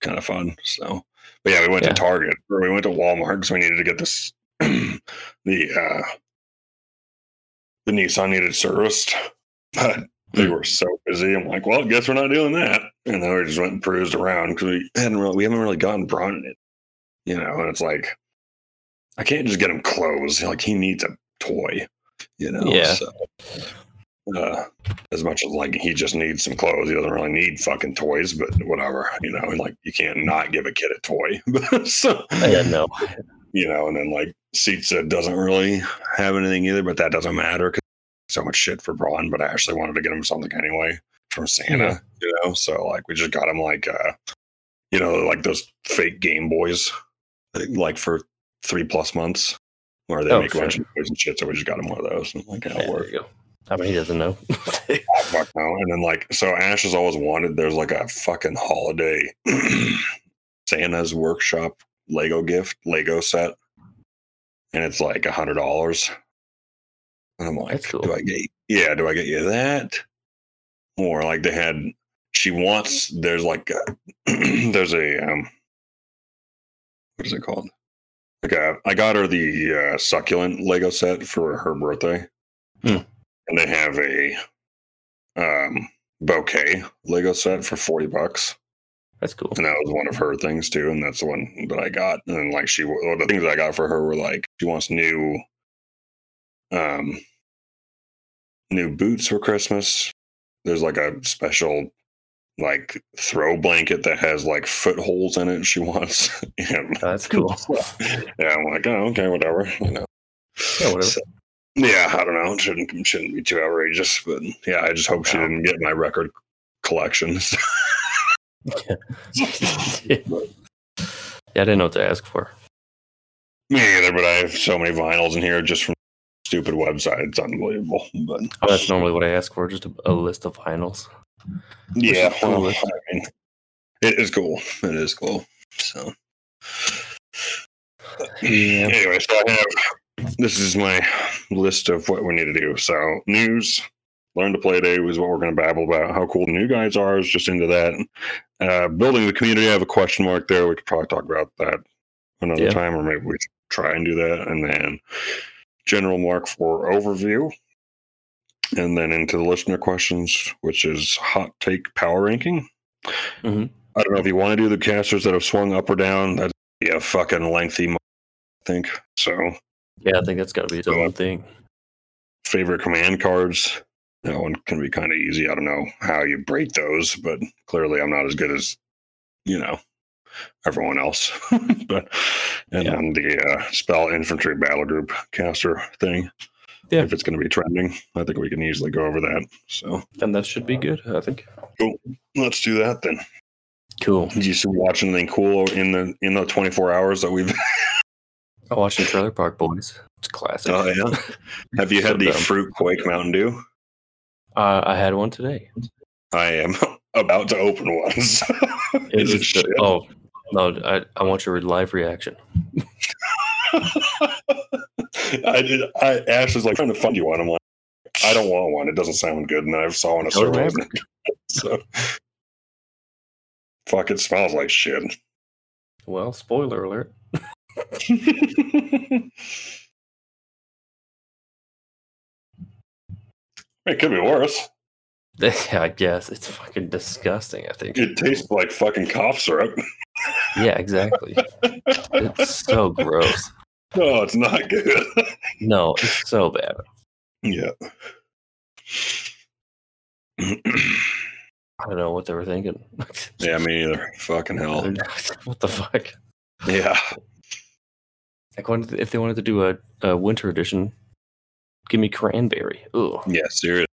kind of fun. So, but yeah, we went Yeah. to Target or we went to Walmart because we needed to get this the uh the Nissan needed serviced, but they Hmm. were so busy. I'm like, well, guess we're not doing that. And then we just went and perused around because we hadn't really, we haven't really gotten it, you know. And it's like, I can't just get him clothes. Like he needs a toy, you know. Yeah. So, uh, as much as like he just needs some clothes, he doesn't really need fucking toys. But whatever, you know. And like you can't not give a kid a toy. so yeah, no. you know, and then like Seatsa doesn't really have anything either, but that doesn't matter because so much shit for Braun. But I actually wanted to get him something anyway from Santa, Yeah. you know. So like we just got him like uh you know, like those fake Game Boys, like for three plus months, where they Oh, make a bunch of toys and shit. So we just got him one of those. And like, Yeah, that'll there work. you go. I mean, he doesn't know. Fuck no. And then like, so Ash has always wanted. There's like a fucking holiday Santa's workshop Lego gift Lego set, and it's like a hundred dollars. And I'm like, cool. do I get? Yeah, do I get you that? Or like they had. She wants. There's like, a, there's a um, what is it called? Like a, I got her the uh, succulent Lego set for her birthday, Hmm. and they have a um bouquet Lego set for forty bucks, That's cool. and that was one of her things too, and that's the one that I got. And then like she, well, the things that I got for her were like she wants new, um, new boots for Christmas. There's like a special like throw blanket that has like footholes in it. She wants, and Oh, that's cool. yeah, I'm like, oh, okay, whatever, you know. Yeah, whatever. So, yeah, I don't know. It shouldn't shouldn't be too outrageous, but yeah, I just hope she didn't get my record collections. yeah, I didn't know what to ask for. Me either, but I have so many vinyls in here just from stupid websites. It's unbelievable. But Oh, that's normally what I ask for, just a, a list of vinyls. Yeah, well, I mean, it is cool. It is cool. So Yeah. anyway, so I have this is my list of what we need to do. So news, learn to play day was what we're going to babble about. How cool the new guys are is just into that. Uh, building the community, I have a question mark there. We could probably talk about that another Yeah. time, or maybe we should try and do that. And then general mark four overview. And then into the listener questions, which is hot take power ranking. Mhm. I don't know if you want to do the casters that have swung up or down. That'd be a fucking lengthy, I think. So Yeah, I think that's got to be the one thing. favorite command cards. That one can be kind of easy. I don't know how you break those, but clearly I'm not as good as, you know, everyone else. but and Yeah. then the uh, spell infantry battle group caster thing. Yeah. If it's going to be trending, I think we can easily go over that. So And that should be good, I think. Cool. Let's do that then. Cool. Did you see watch anything cool in the in the 24 hours that we've? I'm watching Trailer Park Boys. It's classic. Oh yeah. Have you So had the dumb. fruit quake Mountain Dew? Uh, I had one today. I am about to open one. so- It Is it was shit? the- oh no! I, I want your live reaction. I did. I Ash was like trying to fund you one. I'm like, I don't want one. It doesn't sound good. And then I saw one. I Go to saw Maverick. So, fuck! It smells like shit. Well, spoiler alert. it could be worse. I guess it's fucking disgusting. I think. It tastes like fucking cough syrup. Yeah, exactly. it's so gross. Oh, it's not good. No, it's so bad. yeah. I don't know what they were thinking. yeah, me either. Fucking hell. what the fuck? Yeah. Like, if they wanted to do a, a winter edition, give me cranberry. Ooh, Yeah, seriously.